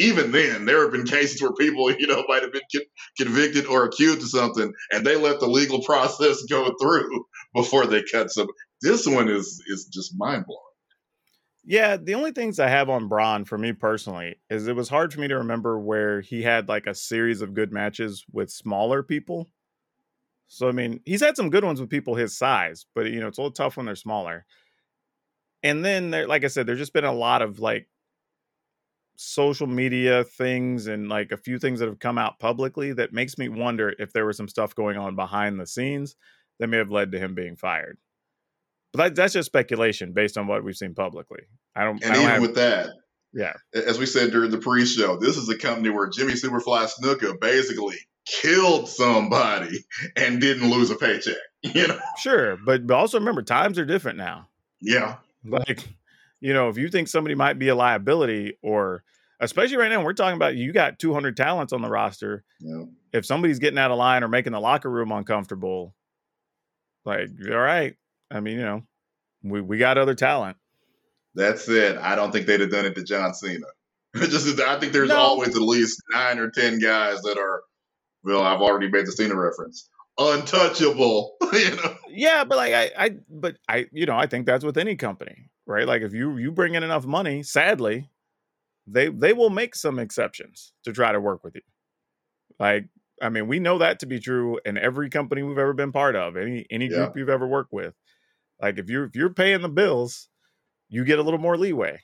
Even then, there have been cases where people, you know, might have been con- convicted or accused of something, and they let the legal [LAUGHS] process go through before they cut some. This one is is just mind blowing. Yeah, the only things I have on Braun for me personally is it was hard for me to remember where he had like a series of good matches with smaller people. So I mean, he's had some good ones with people his size, but you know, it's a little tough when they're smaller. And then there, like I said, there's just been a lot of like social media things and like a few things that have come out publicly that makes me wonder if there was some stuff going on behind the scenes that may have led to him being fired. But that, that's just speculation based on what we've seen publicly. I don't. And I don't even have, with that, yeah, as we said during the pre-show, this is a company where Jimmy Superfly Snuka basically killed somebody [LAUGHS] and didn't lose a paycheck. [LAUGHS] You know? sure, but but also remember times are different now. Yeah. Like, you know, if you think somebody might be a liability, or especially right now, we're talking about you got 200 talents on the roster. Yeah. If somebody's getting out of line or making the locker room uncomfortable, like, all right. I mean, you know, we we got other talent. That's it. I don't think they'd have done it to John Cena. [LAUGHS] Just, I think there's No. always at least nine or ten guys that are. Well, I've already made the Cena reference. Untouchable, [LAUGHS] you know. Yeah, but like I, I, but I, you know, I think that's with any company, right? Like if you you bring in enough money, sadly, they they will make some exceptions to try to work with you. Like, I mean, we know that to be true in every company we've ever been part of, any any Yeah. group you've ever worked with. Like if you're if you're paying the bills, you get a little more leeway.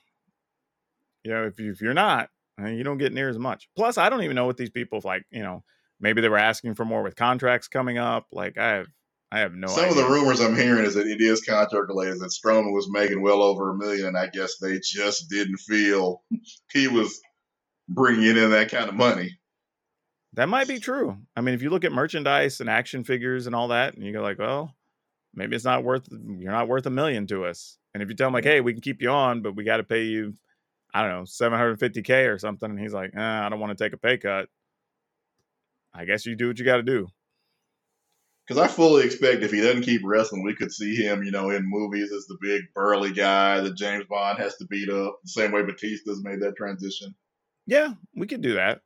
You know, if you if you're not, uh, you don't get near as much. Plus, I don't even know what these people like. You know, maybe they were asking for more with contracts coming up. Like I have, I have no. Some idea. of the rumors I'm hearing is that it is contract related. That Strowman was making well over a million, and I guess they just didn't feel [LAUGHS] he was bringing in that kind of money. That might be true. I mean, if you look at merchandise and action figures and all that, and you go like, well, maybe it's not worth you're not worth a million to us. And if you tell him like, hey, we can keep you on, but we got to pay you, I don't know, 750k or something, and he's like, eh, I don't want to take a pay cut. I guess you do what you got to do. Because I fully expect if he doesn't keep wrestling, we could see him, you know, in movies as the big burly guy that James Bond has to beat up. The same way Batista's made that transition. Yeah, we could do that.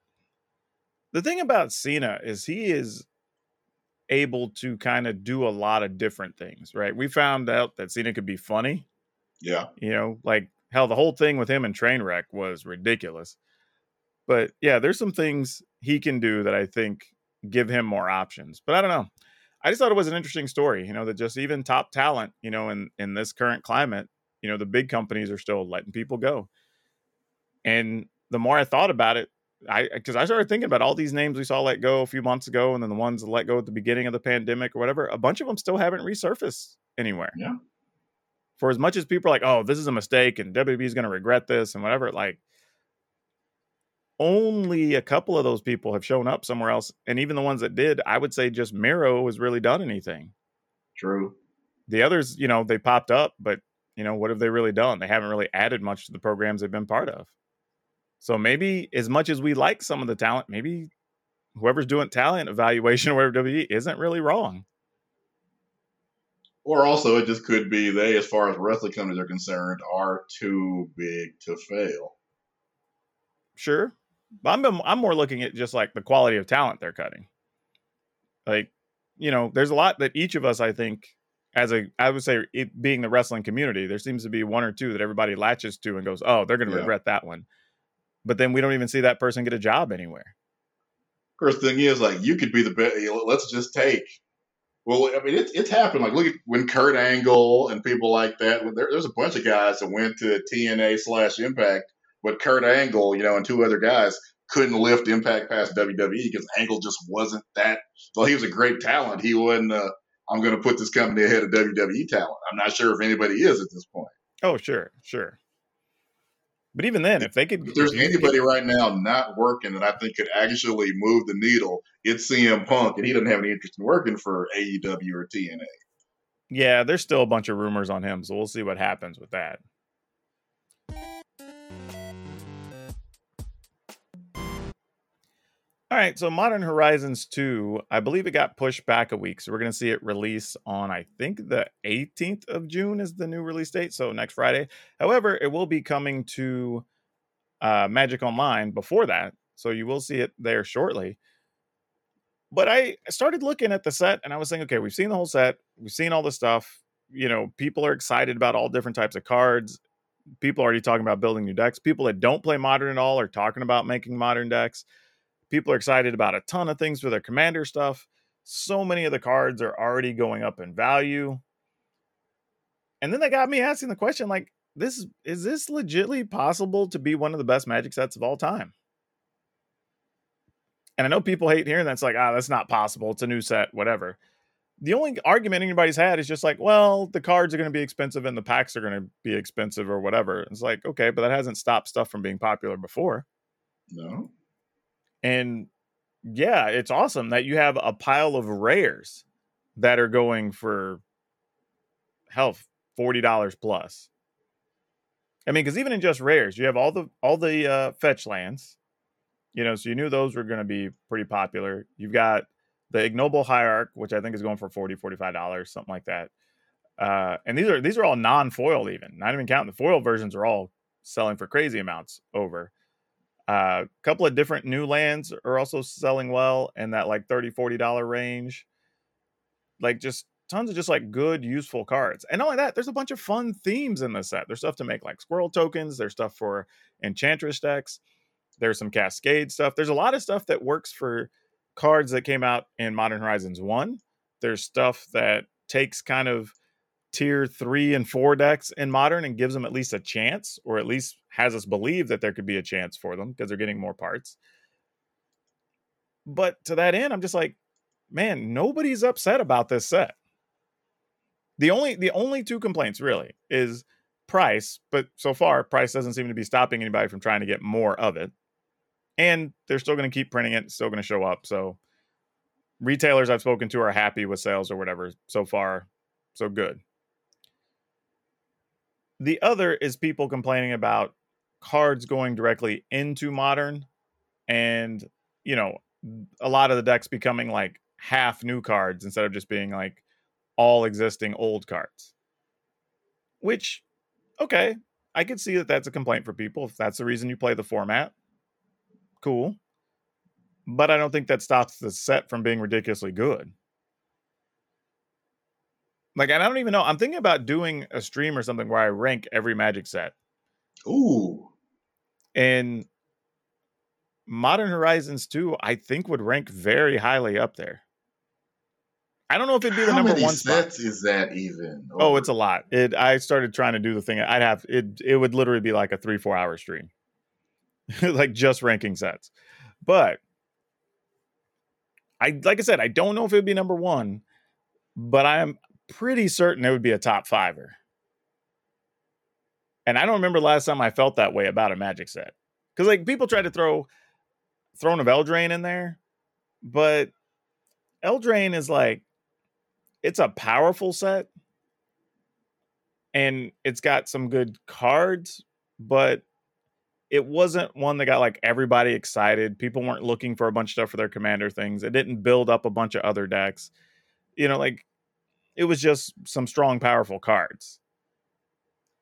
The thing about Cena is he is able to kind of do a lot of different things, right? We found out that Cena could be funny. Yeah. You know, like hell, the whole thing with him and Trainwreck was ridiculous. But yeah, there's some things he can do that I think give him more options. But I don't know. I just thought it was an interesting story, you know, that just even top talent, you know, in in this current climate, you know, the big companies are still letting people go. And the more I thought about it, I because I started thinking about all these names we saw let go a few months ago, and then the ones that let go at the beginning of the pandemic or whatever. A bunch of them still haven't resurfaced anywhere. Yeah. For as much as people are like, "Oh, this is a mistake," and WB is going to regret this and whatever, like only a couple of those people have shown up somewhere else. And even the ones that did, I would say just Miro has really done anything. True. The others, you know, they popped up, but you know, what have they really done? They haven't really added much to the programs they've been part of. So maybe as much as we like some of the talent, maybe whoever's doing talent evaluation or WWE isn't really wrong. Or also, it just could be they, as far as wrestling companies are concerned, are too big to fail. Sure. I'm I'm more looking at just like the quality of talent they're cutting. Like, you know, there's a lot that each of us, I think, as a I would say it being the wrestling community, there seems to be one or two that everybody latches to and goes, "Oh, they're going to Yeah. regret that one." But then we don't even see that person get a job anywhere. First thing is, like, you could be the best. Let's just take. Well, I mean, it's it's happened. Like, look at when Kurt Angle and people like that. When there, there's a bunch of guys that went to TNA slash Impact, but Kurt Angle, you know, and two other guys couldn't lift Impact past WWE because Angle just wasn't that. Well, he was a great talent. He wasn't. Uh, I'm going to put this company ahead of WWE talent. I'm not sure if anybody is at this point. Oh, sure, sure. But even then, if they could, If there's could anybody right now not working that I think could actually move the needle, it's CM Punk, and he doesn't have any interest in working for AEW or TNA. Yeah, there's still a bunch of rumors on him, so we'll see what happens with that. All right, so Modern Horizons 2, I believe it got pushed back a week. So we're going to see it release on, I think, the 18th of June is the new release date. So next Friday. However, it will be coming to uh, Magic Online before that. So you will see it there shortly. But I started looking at the set and I was saying, okay, we've seen the whole set, we've seen all the stuff. You know, people are excited about all different types of cards. People are already talking about building new decks. People that don't play modern at all are talking about making modern decks. People are excited about a ton of things for their commander stuff. So many of the cards are already going up in value. And then they got me asking the question like, this is this legitly possible to be one of the best magic sets of all time? And I know people hate hearing that's like, ah, that's not possible. It's a new set, whatever. The only argument anybody's had is just like, well, the cards are going to be expensive and the packs are going to be expensive or whatever. It's like, okay, but that hasn't stopped stuff from being popular before. No. And yeah, it's awesome that you have a pile of rares that are going for hell forty dollars plus. I mean, because even in just rares, you have all the all the uh, fetch lands. You know, so you knew those were going to be pretty popular. You've got the ignoble hierarch, which I think is going for 40 dollars, something like that. Uh, and these are these are all non-foiled, even not even counting the foil versions are all selling for crazy amounts over. A uh, couple of different new lands are also selling well in that like 30 40 dollar range. Like just tons of just like good useful cards. And not only that, there's a bunch of fun themes in this set. There's stuff to make like squirrel tokens, there's stuff for enchantress decks, there's some cascade stuff. There's a lot of stuff that works for cards that came out in Modern Horizons 1. There's stuff that takes kind of tier three and four decks in modern and gives them at least a chance, or at least has us believe that there could be a chance for them because they're getting more parts. But to that end, I'm just like, man, nobody's upset about this set. The only the only two complaints really is price, but so far price doesn't seem to be stopping anybody from trying to get more of it. And they're still going to keep printing it, still going to show up. So retailers I've spoken to are happy with sales or whatever so far. So good. The other is people complaining about cards going directly into modern and, you know, a lot of the decks becoming like half new cards instead of just being like all existing old cards. Which, okay, I could see that that's a complaint for people. If that's the reason you play the format, cool. But I don't think that stops the set from being ridiculously good. Like, and I don't even know. I'm thinking about doing a stream or something where I rank every Magic set. Ooh. And Modern Horizons 2, I think would rank very highly up there. I don't know if it'd be the How number many one spot. sets is that even? Oh, it's a lot. It. I started trying to do the thing. I'd have it. It would literally be like a three, four hour stream, [LAUGHS] like just ranking sets. But I, like I said, I don't know if it would be number one, but I'm pretty certain it would be a top fiver. And I don't remember last time I felt that way about a Magic set because like people try to throw Throne of Eldraine in there, but Eldraine is like it's a powerful set and it's got some good cards, but it wasn't one that got like everybody excited. People weren't looking for a bunch of stuff for their commander things. It didn't build up a bunch of other decks. You know, like it was just some strong, powerful cards.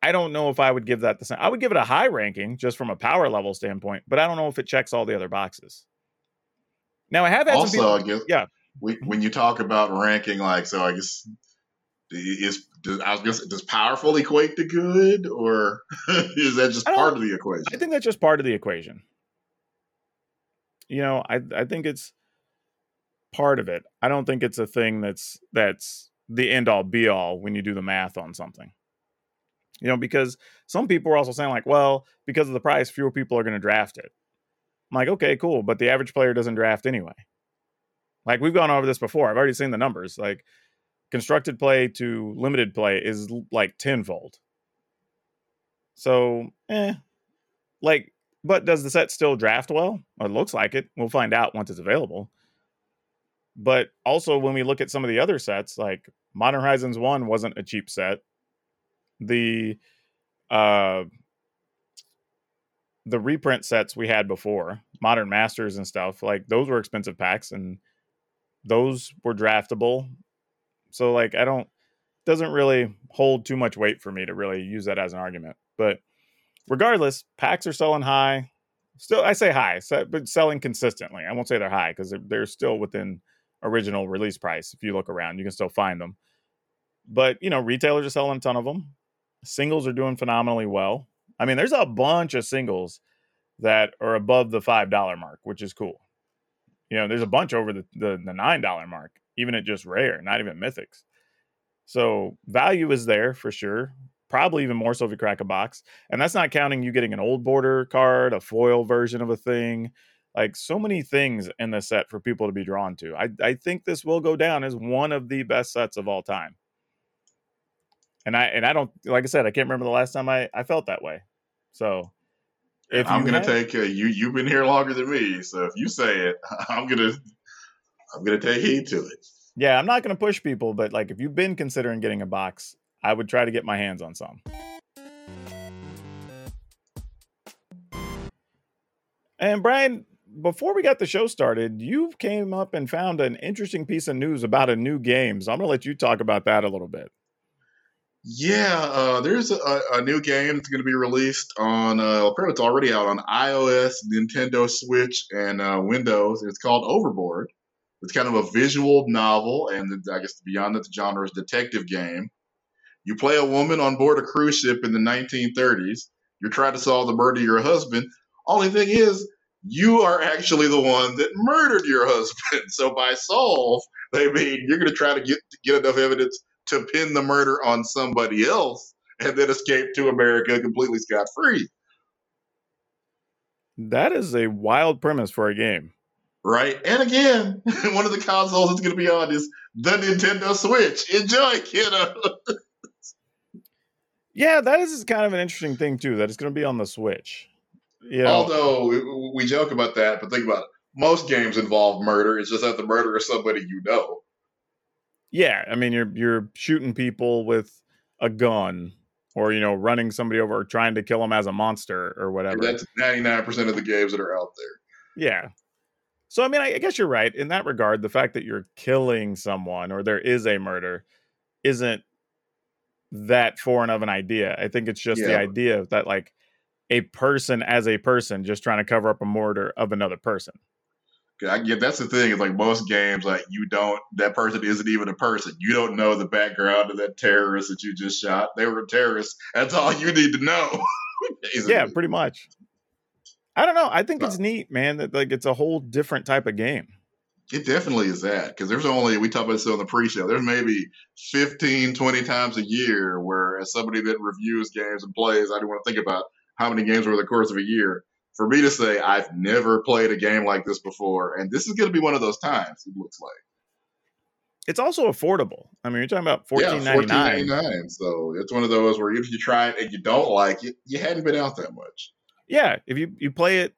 I don't know if I would give that the same. I would give it a high ranking just from a power level standpoint, but I don't know if it checks all the other boxes. Now I have had Also, some I people, guess yeah, when, mm-hmm. when you talk about ranking, like, so I guess is does, I was gonna say, does powerful equate to good, or [LAUGHS] is that just part of the equation? I think that's just part of the equation. You know, I I think it's part of it. I don't think it's a thing that's that's the end all be all when you do the math on something. You know, because some people are also saying like, well, because of the price, fewer people are going to draft it. I'm like, okay, cool, but the average player doesn't draft anyway. Like we've gone over this before. I've already seen the numbers. Like constructed play to limited play is like tenfold. So, eh, like, but does the set still draft well? It looks like it. We'll find out once it's available. But also, when we look at some of the other sets, like Modern Horizons 1 wasn't a cheap set. The uh the reprint sets we had before, Modern Masters and stuff, like those were expensive packs and those were draftable. So like I don't doesn't really hold too much weight for me to really use that as an argument. But regardless, packs are selling high. Still, I say high, but selling consistently. I won't say they're high because they're, they're still within original release price. If you look around, you can still find them. But you know, retailers are selling a ton of them. Singles are doing phenomenally well. I mean, there's a bunch of singles that are above the five dollar mark, which is cool. You know, there's a bunch over the the, the nine dollar mark, even at just rare, not even mythics. So value is there for sure. Probably even more so if you crack a box. And that's not counting you getting an old border card, a foil version of a thing. Like so many things in the set for people to be drawn to. I, I think this will go down as one of the best sets of all time. And I and I don't like I said, I can't remember the last time I, I felt that way. So And I'm gonna have- take uh, you. You've been here longer than me, so if you say it, [LAUGHS] I'm gonna I'm gonna take heed to it. Yeah, I'm not going to push people, but like if you've been considering getting a box, I would try to get my hands on some. And Brian, before we got the show started, you came up and found an interesting piece of news about a new game. So I'm going to let you talk about that a little bit. Yeah, uh, there's a, a new game that's going to be released on. Uh, apparently, it's already out on iOS, Nintendo Switch, and uh, Windows. It's called Overboard. It's kind of a visual novel, and I guess beyond that, the genre is detective game. You play a woman on board a cruise ship in the 1930s. You're trying to solve the murder of your husband. Only thing is, you are actually the one that murdered your [LAUGHS] husband. So by solve, they mean you're going to try to get get enough evidence to pin the murder on somebody else and then escape to America completely scot free. That is a wild premise for a game. Right? And again, [LAUGHS] one of the consoles it's going to be on is the Nintendo Switch. Enjoy, kiddo. [LAUGHS] Yeah, that is kind of an interesting thing too. That it's going to be on the Switch. You know, Although we, we joke about that, but think about it. Most games involve murder. It's just that the murder is somebody you know. Yeah, I mean you're you're shooting people with a gun, or you know running somebody over, or trying to kill them as a monster or whatever. That's 99% of the games that are out there. Yeah. So I mean, I, I guess you're right in that regard. The fact that you're killing someone or there is a murder isn't that foreign of an idea. I think it's just the idea that like a person as a person just trying to cover up a murder of another person. I get that's the thing. Is like most games, like you don't that person isn't even a person. You don't know the background of that terrorist that you just shot. They were a terrorist. That's all you need to know. [LAUGHS] Yeah, pretty much. I don't know. I think it's uh, neat, man. That like it's a whole different type of game. It definitely is that because there's only we talked about this on the pre-show. There's maybe 15, 20 times a year where, as somebody that reviews games and plays, I don't want to think about how many games over the course of a year. For me to say I've never played a game like this before, and this is going to be one of those times. It looks like It's also affordable. I mean, you're talking about fourteen ninety nine. fourteen ninety nine. So it's one of those where if you try it and you don't like it, you hadn't been out that much. yeah if you you play it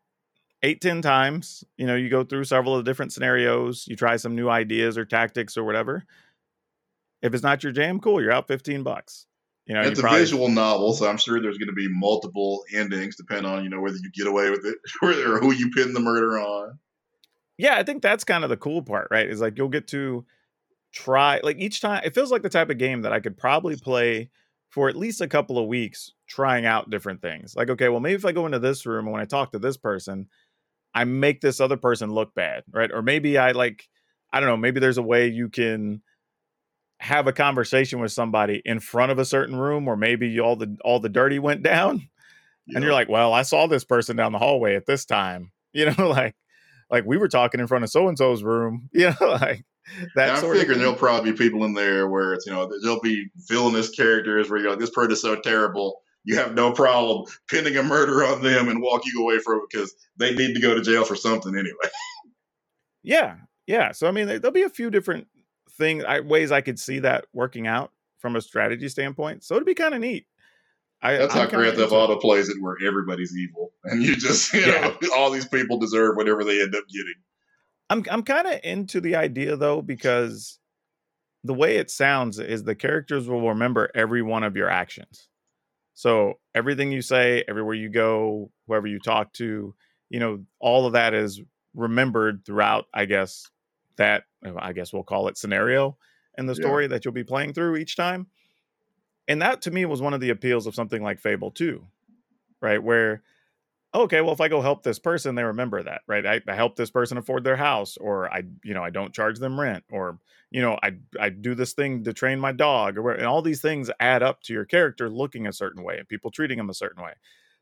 eight, ten times. You know, you go through several of the different scenarios, you try some new ideas or tactics or whatever. If it's not your jam, cool, you're out 15 bucks. You know, it's a probably- visual novel, so I'm sure there's going to be multiple endings, depending on you know whether you get away with it [LAUGHS] or who you pin the murder on. yeah, I think that's kind of the cool part, right? Is like you'll get to try like each time it feels like the type of game that I could probably play for at least a couple of weeks trying out different things. Like, okay, well, maybe if I go into this room and when I talk to this person, I make this other person look bad, right? Or maybe I like, I don't know, maybe there's a way you can have a conversation with somebody in front of a certain room, or maybe all the all the dirty went [LAUGHS] down, and you're like, well, I saw this person down the hallway at this time, [LAUGHS] you know, like like we were talking in front of so and so's room, [LAUGHS] you know, like that And I'm figuring there'll probably be people in there where it's you know there'll be villainous characters where you're like this person's so terrible you have no problem pinning a murder on them and walking away from it because they need to go to jail for something anyway. Yeah, yeah. So I mean, there'll be a few different things, I, ways I could see that working out from a strategy standpoint. So it'd be kind of neat. I, That's I'm how Grand Theft. Auto plays it, where everybody's evil and you just [LAUGHS] you know all these people deserve whatever they end up getting. I'm I'm kind of into the idea though because the way it sounds is the characters will remember every one of your actions. So everything you say, everywhere you go, whoever you talk to, you know, all of that is remembered throughout, I guess, that uh, I guess we'll call it scenario in the Yeah. story that you'll be playing through each time. And that to me was one of the appeals of something like Fable 2, right? Where okay, well, if I go help this person, they remember that, right? I, I help this person afford their house, or I, you know, I don't charge them rent, or you know, I I do this thing to train my dog, or where- and all these things add up to your character looking a certain way and people treating him a certain way.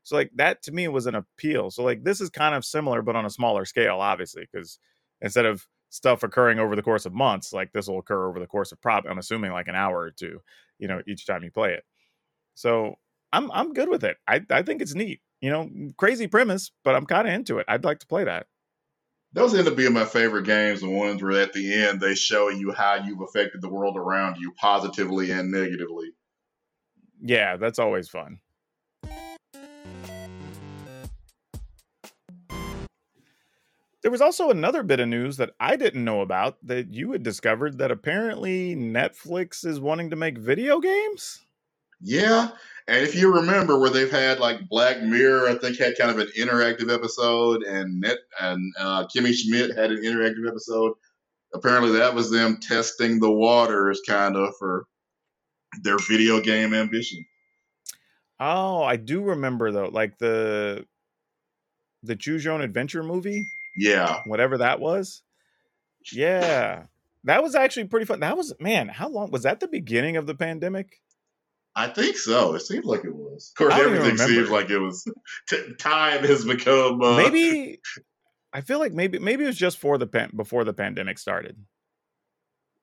So like that to me was an appeal. So like this is kind of similar, but on a smaller scale, obviously, because instead of stuff occurring over the course of months, like this will occur over the course of prob I'm assuming like an hour or two, you know, each time you play it. So I'm I'm good with it. I I think it's neat. You know, mm, crazy premise, but I'm kind of into it. I'd like to play that. Those end up being my favorite games, the ones where at the end they show you how you've affected the world around you positively and negatively. Yeah, that's always fun. There was also another bit of news that I didn't know about that you had discovered that apparently Netflix is wanting to make video games. Yeah, and if you remember where they've had like Black Mirror, I think had kind of an interactive episode, and Net and uh, Kimmy Schmidt had an interactive episode. Apparently, that was them testing the waters, kind of for their video game ambition. Oh, I do remember though, like the the Choose Your Own Adventure movie, Yeah, whatever that was. Yeah. That was actually pretty fun. That was man, how long was that the beginning of the pandemic? I think so. It seems like it was. Of course, I don't even everything seems like it was. [LAUGHS] T- time has become uh, maybe I feel like maybe maybe it was just for the pan- before the pandemic started.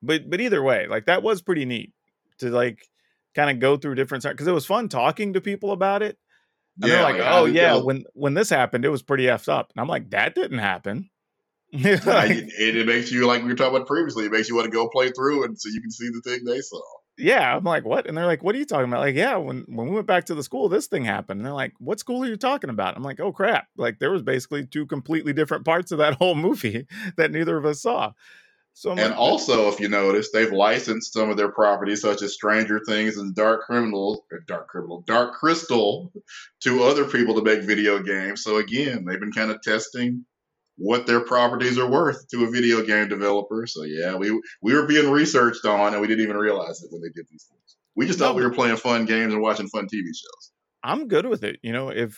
But but either way, like that was pretty neat to like kind of go through different because it was fun talking to people about it. And they're like, oh, how "Oh yeah, when when this happened, it was pretty effed up." And I'm like, "That didn't happen." [LAUGHS] Like, it, it makes you like we were talking about previously. It makes you want to go play through it so you can see the thing they saw. yeah, I'm like, "What?" And they're like, "What are you talking about?" Like, "Yeah, when when we went back to the school, this thing happened." And they're like, "What school are you talking about?" I'm like, "Oh crap!" Like there was basically two completely different parts of that [LAUGHS] whole movie that neither of us saw. So And like, also, if you notice, they've licensed some of their properties, such as Stranger Things and Dark Criminal, or Dark Criminal, Dark Crystal, to other people to make video games. So again, they've been kind of testing what their properties are worth to a video game developer. So yeah, we we were being researched on, and we didn't even realize it when they did these things. We just No, thought we were playing fun games and watching fun TV shows. I'm good with it. You know, if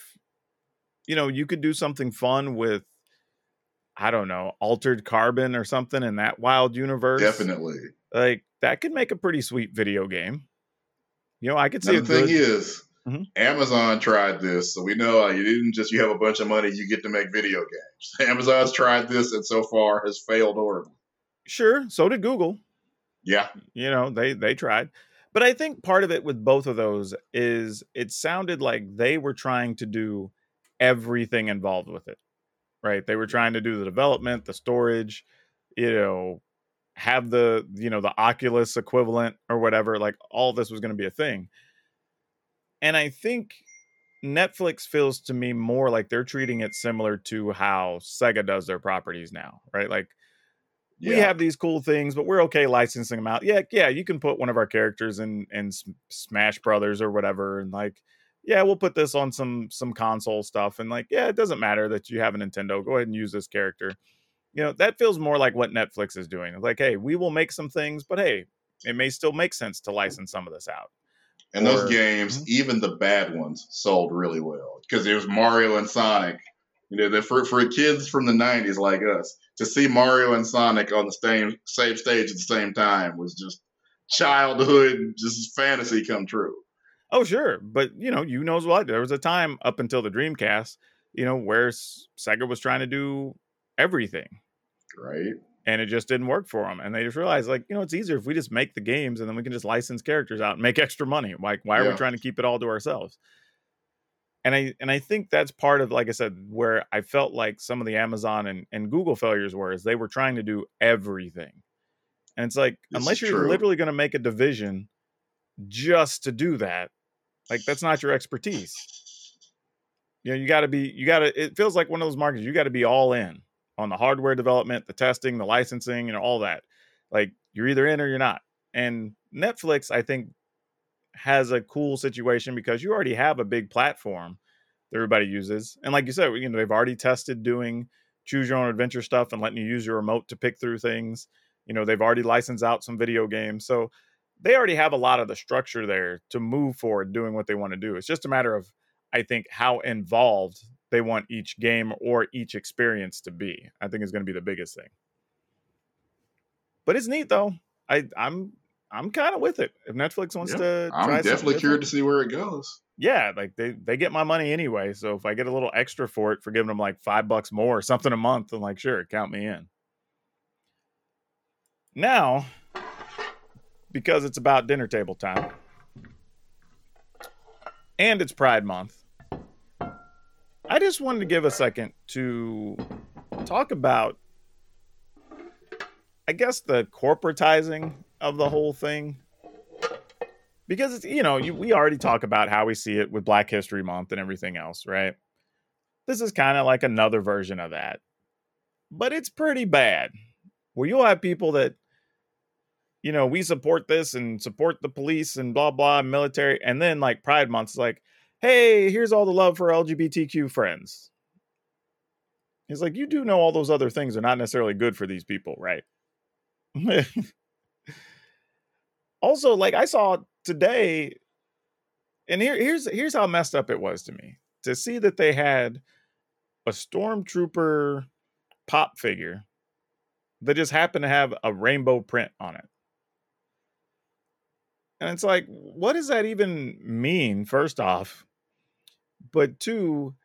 you know, you could do something fun with I don't know, altered carbon or something in that wild universe. Definitely. Like that could make a pretty sweet video game. You know, I could see Now, the thing good is, Mhm. Amazon tried this, so we know uh, you didn't just you have a bunch of money, you get to make video games. [LAUGHS] Amazon's tried this, and so far has failed horribly. sure, so did Google. Yeah, You know, they they tried. But I think part of it with both of those is it sounded like they were trying to do everything involved with it. Right? They were trying to do the development, the storage, you know, have the, you know, the Oculus equivalent or whatever, like all this was going to be a thing. And I think Netflix feels to me more like they're treating it similar to how Sega does their properties now, right? Like we have these cool things, but we're okay licensing them out. Yeah, yeah, you can put one of our characters in in Smash Brothers or whatever, and like, yeah, we'll put this on some some console stuff, and like, yeah, it doesn't matter that you have a Nintendo. Go ahead and use this character. You know, that feels more like what Netflix is doing. It's like, hey, we will make some things, but hey, it may still make sense to license some of this out. And those Or- games, Mhm. even the bad ones, sold really well because it was Mario and Sonic. You know, for for kids from the '90s like us to see Mario and Sonic on the same same stage at the same time was just childhood, just fantasy come true. Oh, sure, but you know, you knows what? There was a time up until the Dreamcast, you know, where Sega was trying to do everything. Right? and it just didn't work for them. And they just realized, like, you know, it's easier if we just make the games and then we can just license characters out and make [LAUGHS] extra money. Like, why are we trying to keep it all to ourselves? And I and I think that's part of, like I said, where I felt like some of the Amazon and, and Google failures were is they were trying to do everything. And it's like, This unless you're true. literally going to make a division just to do that, like that's not your expertise. You know, you got to be, you got to, it feels like one of those markets, you got to be all in on the hardware development, the testing, the licensing, and all that. Like you're either in or you're not. And Netflix, I think, has a cool situation because you already have a big platform that everybody uses. And like you said, you know, they've already tested doing choose your own adventure stuff and letting you use your remote to pick through things. You know, they've already licensed out some video games. So they already have a lot of the structure there to move forward doing what they want to do. It's just a matter of, I think, how involved they want each game or each experience to be. I think is going to be the biggest thing. But it's neat though. I I'm I'm kind of with it. If Netflix wants to, I'm definitely curious to see where it goes. yeah, like they they get my money anyway. So if I get a little extra for it for giving them like five bucks more or something a month, I'm like, sure, count me in. Now, because it's about dinner table time. And it's Pride Month, I just wanted to give a second to talk about, I guess, the corporatizing of the whole thing. Because it's you know you, we already talk about how we see it with black history month and everything else right? This is kind of like another version of that. But it's pretty bad. Where you'll have people that you know we support this and support the police and blah blah military and then like pride month is like hey here's all the love for lgbtq friends. It's like you do know all those other things are not necessarily good for these people right? [LAUGHS] Also like i saw today and here here's here's how messed up it was to me to see that they had a stormtrooper pop figure that just happened to have a rainbow print on it and it's like what does that even mean first off? But two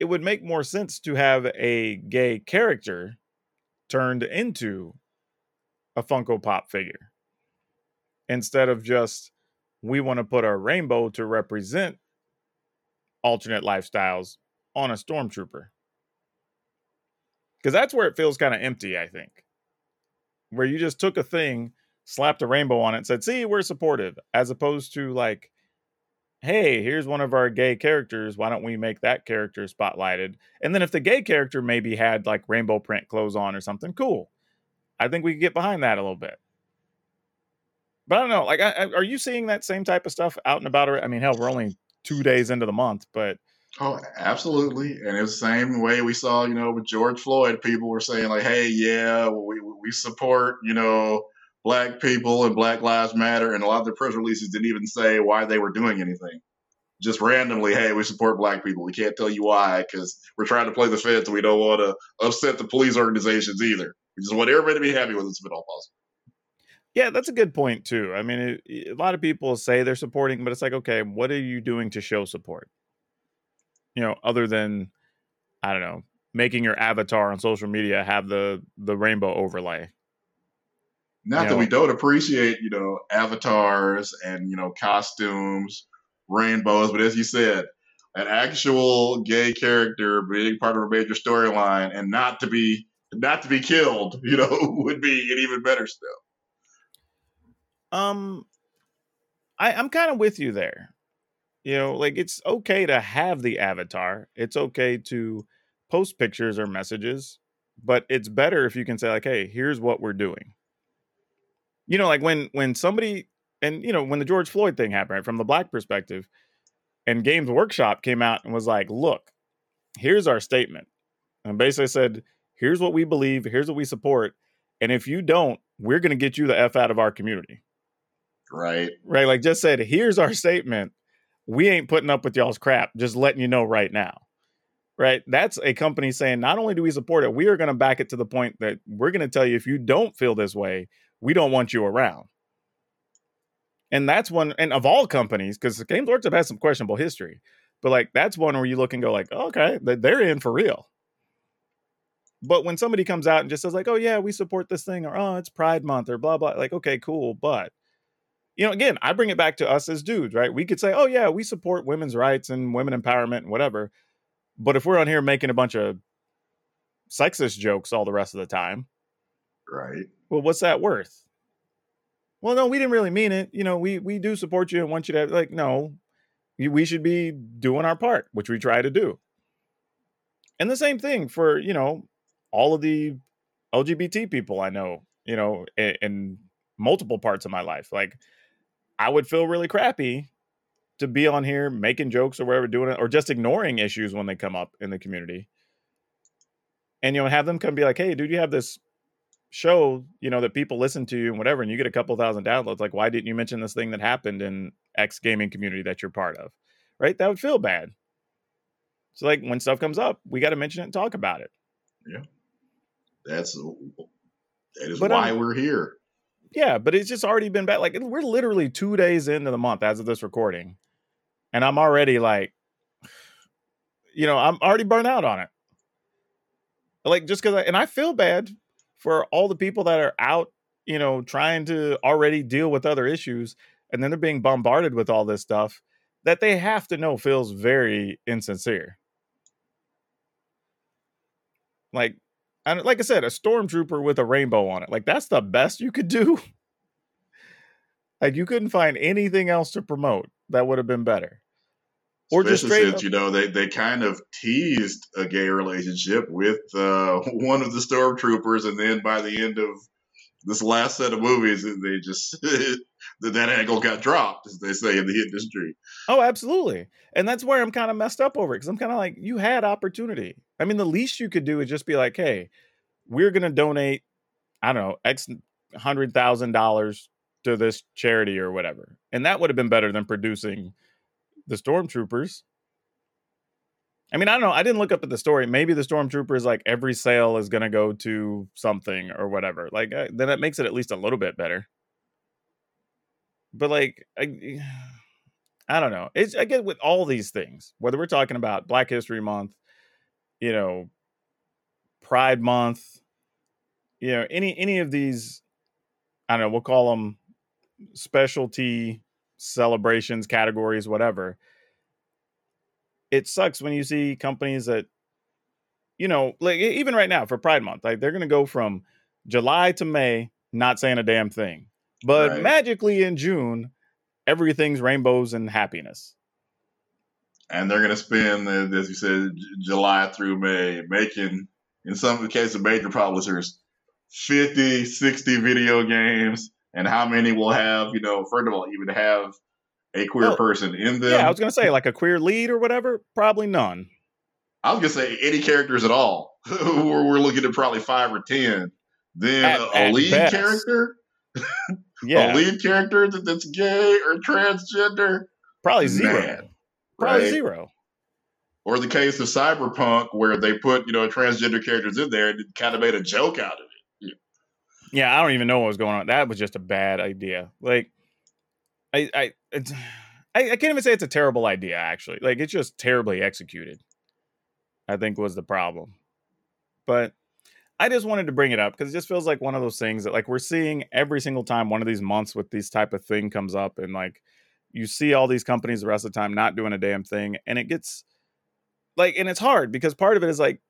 it would make more sense to have a gay character turned into a funko pop figure instead of just we want to put a rainbow to represent alternate lifestyles on a stormtrooper. Because that's where it feels kind of empty i think. Where you just took a thing slapped a rainbow on it and said see we're supportive as opposed to like hey here's one of our gay characters why don't we make that character spotlighted and then if the gay character maybe had like rainbow print clothes on or something cool i think we could get behind that a little bit but I don't know. Like, I, I- are you seeing that same type of stuff out and about? I mean, hell, we're only two days into the month, but Oh, absolutely. And it's the same way we saw, you know, with George Floyd, people were saying like, "Hey, yeah, we we support, you know, black people and Black Lives Matter." And a lot of the press releases didn't even say why they were doing anything. Just randomly, "Hey, we support black people." We can't tell you why because we're trying to play the feds. And we don't want to upset the police organizations either. We just want everybody to be happy with it if at all possible. yeah, that's a good point too. I mean, it- a lot of people say they're supporting, but it's like, okay, what are you doing to show support? You know, other than I don't know, making your avatar on social media have the the rainbow overlay. Not You that we don't appreciate, you know, avatars and you know costumes, rainbows, but as you said, an actual gay character being part of a major storyline and not to be not to be killed, [LAUGHS] you know, would be an even better step. Um, I, I'm kind of with you there. You know, like it's okay to have the avatar. It's okay to post pictures or messages, but it's better if you can say like, "Hey, here's what we're doing." You know, like when when somebody and you know when the George Floyd thing happened, right, from the black perspective, and Games Workshop came out and was like, "Look, here's our statement," and basically said, "Here's what we believe. Here's what we support, and if you don't, we're going to get you the f out of our community." Right. Right, like just said, "Here's our statement. We ain't putting up with y'all's crap. Just letting you know right now." Right? That's a company saying, "Not only do we support it, we are going to back it to the point that we're going to tell you if you don't feel this way, we don't want you around." And that's one, and of all companies, because Games Workshop has some questionable history, but like that's one where you look and go like, oh, okay, they're in for real. But when somebody comes out and just says like, oh yeah, we support this thing, or oh it's Pride Month, or blah blah, like okay, cool, but you know, again, I bring it back to us as dudes, right? We could say, oh yeah, we support women's rights and women empowerment and whatever, but if we're on here making a bunch of sexist jokes all the rest of the time, right? Well, what's that worth? well, no, we didn't really mean it. You know, we we do support you and want you to like, no, we should be doing our part, which we try to do. And the same thing for you know all of the LGBT people I know, you know, in, in multiple parts of my life. Like, I would feel really crappy to be on here making jokes or whatever, doing it, or just ignoring issues when they come up in the community. And you know, have them come be like, "Hey, dude, you have this show, you know, that people listen to you and whatever, and you get a couple thousand downloads, like why didn't you mention this thing that happened in X gaming community that you're part of? Right? That would feel bad. So like when stuff comes up, we got to mention it and talk about it. Yeah. That's that is but, why um, we're here. Yeah, but it's just already been bad. Like we're literally two days into the month as of this recording. And I'm already like, you know, I'm already burnt out on it. Like just because I and I feel bad for all the people that are out, you know, trying to already deal with other issues and then they're being bombarded with all this stuff that they have to know feels very insincere. Like, and like I said, a stormtrooper with a rainbow on it. Like that's the best you could do. [LAUGHS] like you couldn't find anything else to promote that would have been better or Especially just straight since, up. you know they, they kind of teased a gay relationship with uh, [LAUGHS] one of the stormtroopers, and then by the end of this last set of movies, they just [LAUGHS] that angle got dropped, as they say in the industry. Oh, absolutely, and that's where I'm kind of messed up over it because I'm kind of like, you had opportunity. I mean, the least you could do is just be like, hey, we're gonna donate, I don't know, X hundred thousand dollars to this charity or whatever, and that would have been better than producing the stormtroopers. I mean, I don't know. I didn't look up at the story. Maybe the stormtroopers, like every sale is going to go to something or whatever. Like, uh, then it makes it at least a little bit better. But like, I, I don't know. It's I get with all these things, whether we're talking about Black History Month, you know, Pride Month, you know, any any of these, I don't know. We'll call them specialty celebrations, categories, whatever. It sucks when you see companies that, you know, like even right now for Pride Month, like they're going to go from July to May not saying a damn thing, but right. magically in June, everything's rainbows and happiness. And they're going to spend, as you said, July through May, making, in some cases, major publishers, 50, 60 video games and how many will have, you know, first of all, even have a queer well, person in them. Yeah, I was gonna say like a queer lead or whatever. Probably none. I was gonna say any characters at all. [LAUGHS] we're, we're looking at probably five or ten. Then at, a, a lead best. character, [LAUGHS] yeah, a lead character that's gay or transgender, probably zero. Man, probably right? zero. Or the case of Cyberpunk, where they put you know transgender characters in there and kind of made a joke out of it. Yeah, I don't even know what was going on. That was just a bad idea. Like, I, I, it's, I, I can't even say it's a terrible idea. Actually, like it's just terribly executed. I think was the problem. But I just wanted to bring it up because it just feels like one of those things that like we're seeing every single time one of these months with these type of thing comes up and like you see all these companies the rest of the time not doing a damn thing and it gets like and it's hard because part of it is like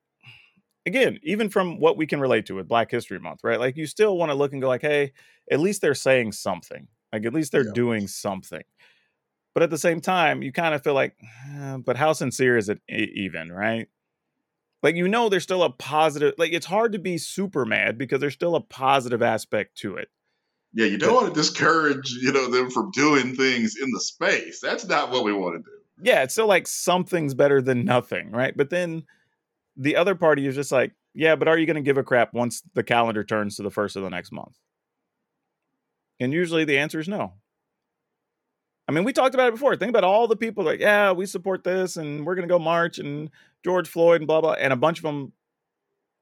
again, even from what we can relate to with Black History Month, right? Like you still want to look and go like, hey, at least they're saying something. Like at least they're yeah. doing something. But at the same time, you kind of feel like, "Uh, but how sincere is it even, right? Like you know, there's still a positive. Like it's hard to be super mad because there's still a positive aspect to it. Yeah, you don't want to discourage, you know, them from doing things in the space. That's not what we want to do. Yeah, it's still like something's better than nothing, right? But then the other party is just like, yeah, but are you going to give a crap once the calendar turns to the first of the next month? And usually the answer is no. I mean, we talked about it before. Think about all the people like, yeah, we support this and we're going to go march and George Floyd and blah, blah. And a bunch of them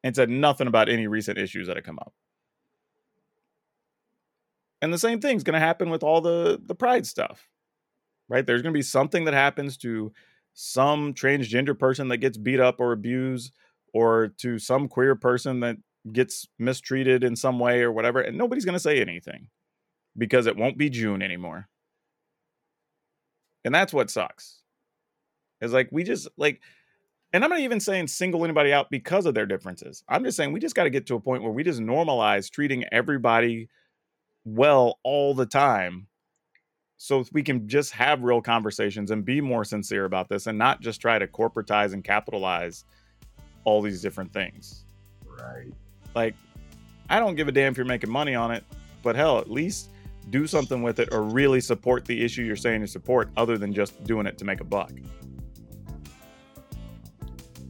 and said nothing about any recent issues that have come up. And the same thing's going to happen with all the the pride stuff. Right? There's going to be something that happens to some transgender person that gets beat up or abused or to some queer person that gets mistreated in some way or whatever and nobody's going to say anything because it won't be June anymore. And that's what sucks. It's like we just like and I'm not even saying single anybody out because of their differences. I'm just saying we just got to get to a point where we just normalize treating everybody well all the time so we can just have real conversations and be more sincere about this and not just try to corporatize and capitalize all these different things. Right. Like, I don't give a damn if you're making money on it, but hell, at least do something with it or really support the issue you're saying you support other than just doing it to make a buck.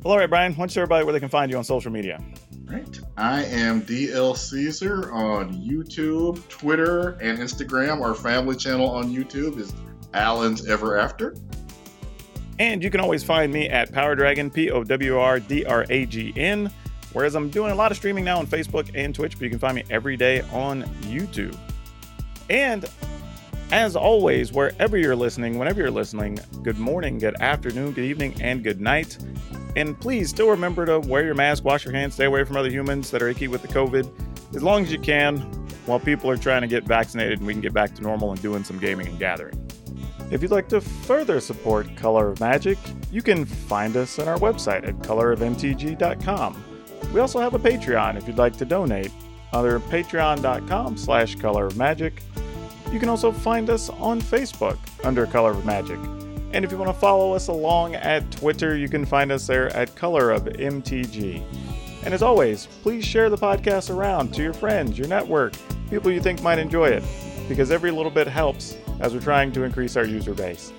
Well, all right, Brian, why don't you everybody where they can find you on social media? Right. I am DL Caesar on YouTube, Twitter, and Instagram. Our family channel on YouTube is Allen's Ever After. And you can always find me at Power Dragon, P O W R D R A G N. Whereas I'm doing a lot of streaming now on Facebook and Twitch, but you can find me every day on YouTube. And as always, wherever you're listening, whenever you're listening, good morning, good afternoon, good evening, and good night. And please still remember to wear your mask, wash your hands, stay away from other humans that are icky with the COVID as long as you can while people are trying to get vaccinated and we can get back to normal and doing some gaming and gathering. If you'd like to further support Color of Magic, you can find us on our website at colorofmtg.com. We also have a Patreon if you'd like to donate under patreon.com slash color of magic. You can also find us on Facebook under Color of Magic. And if you want to follow us along at Twitter, you can find us there at Color of MTG. And as always, please share the podcast around to your friends, your network, people you think might enjoy it, because every little bit helps as we're trying to increase our user base.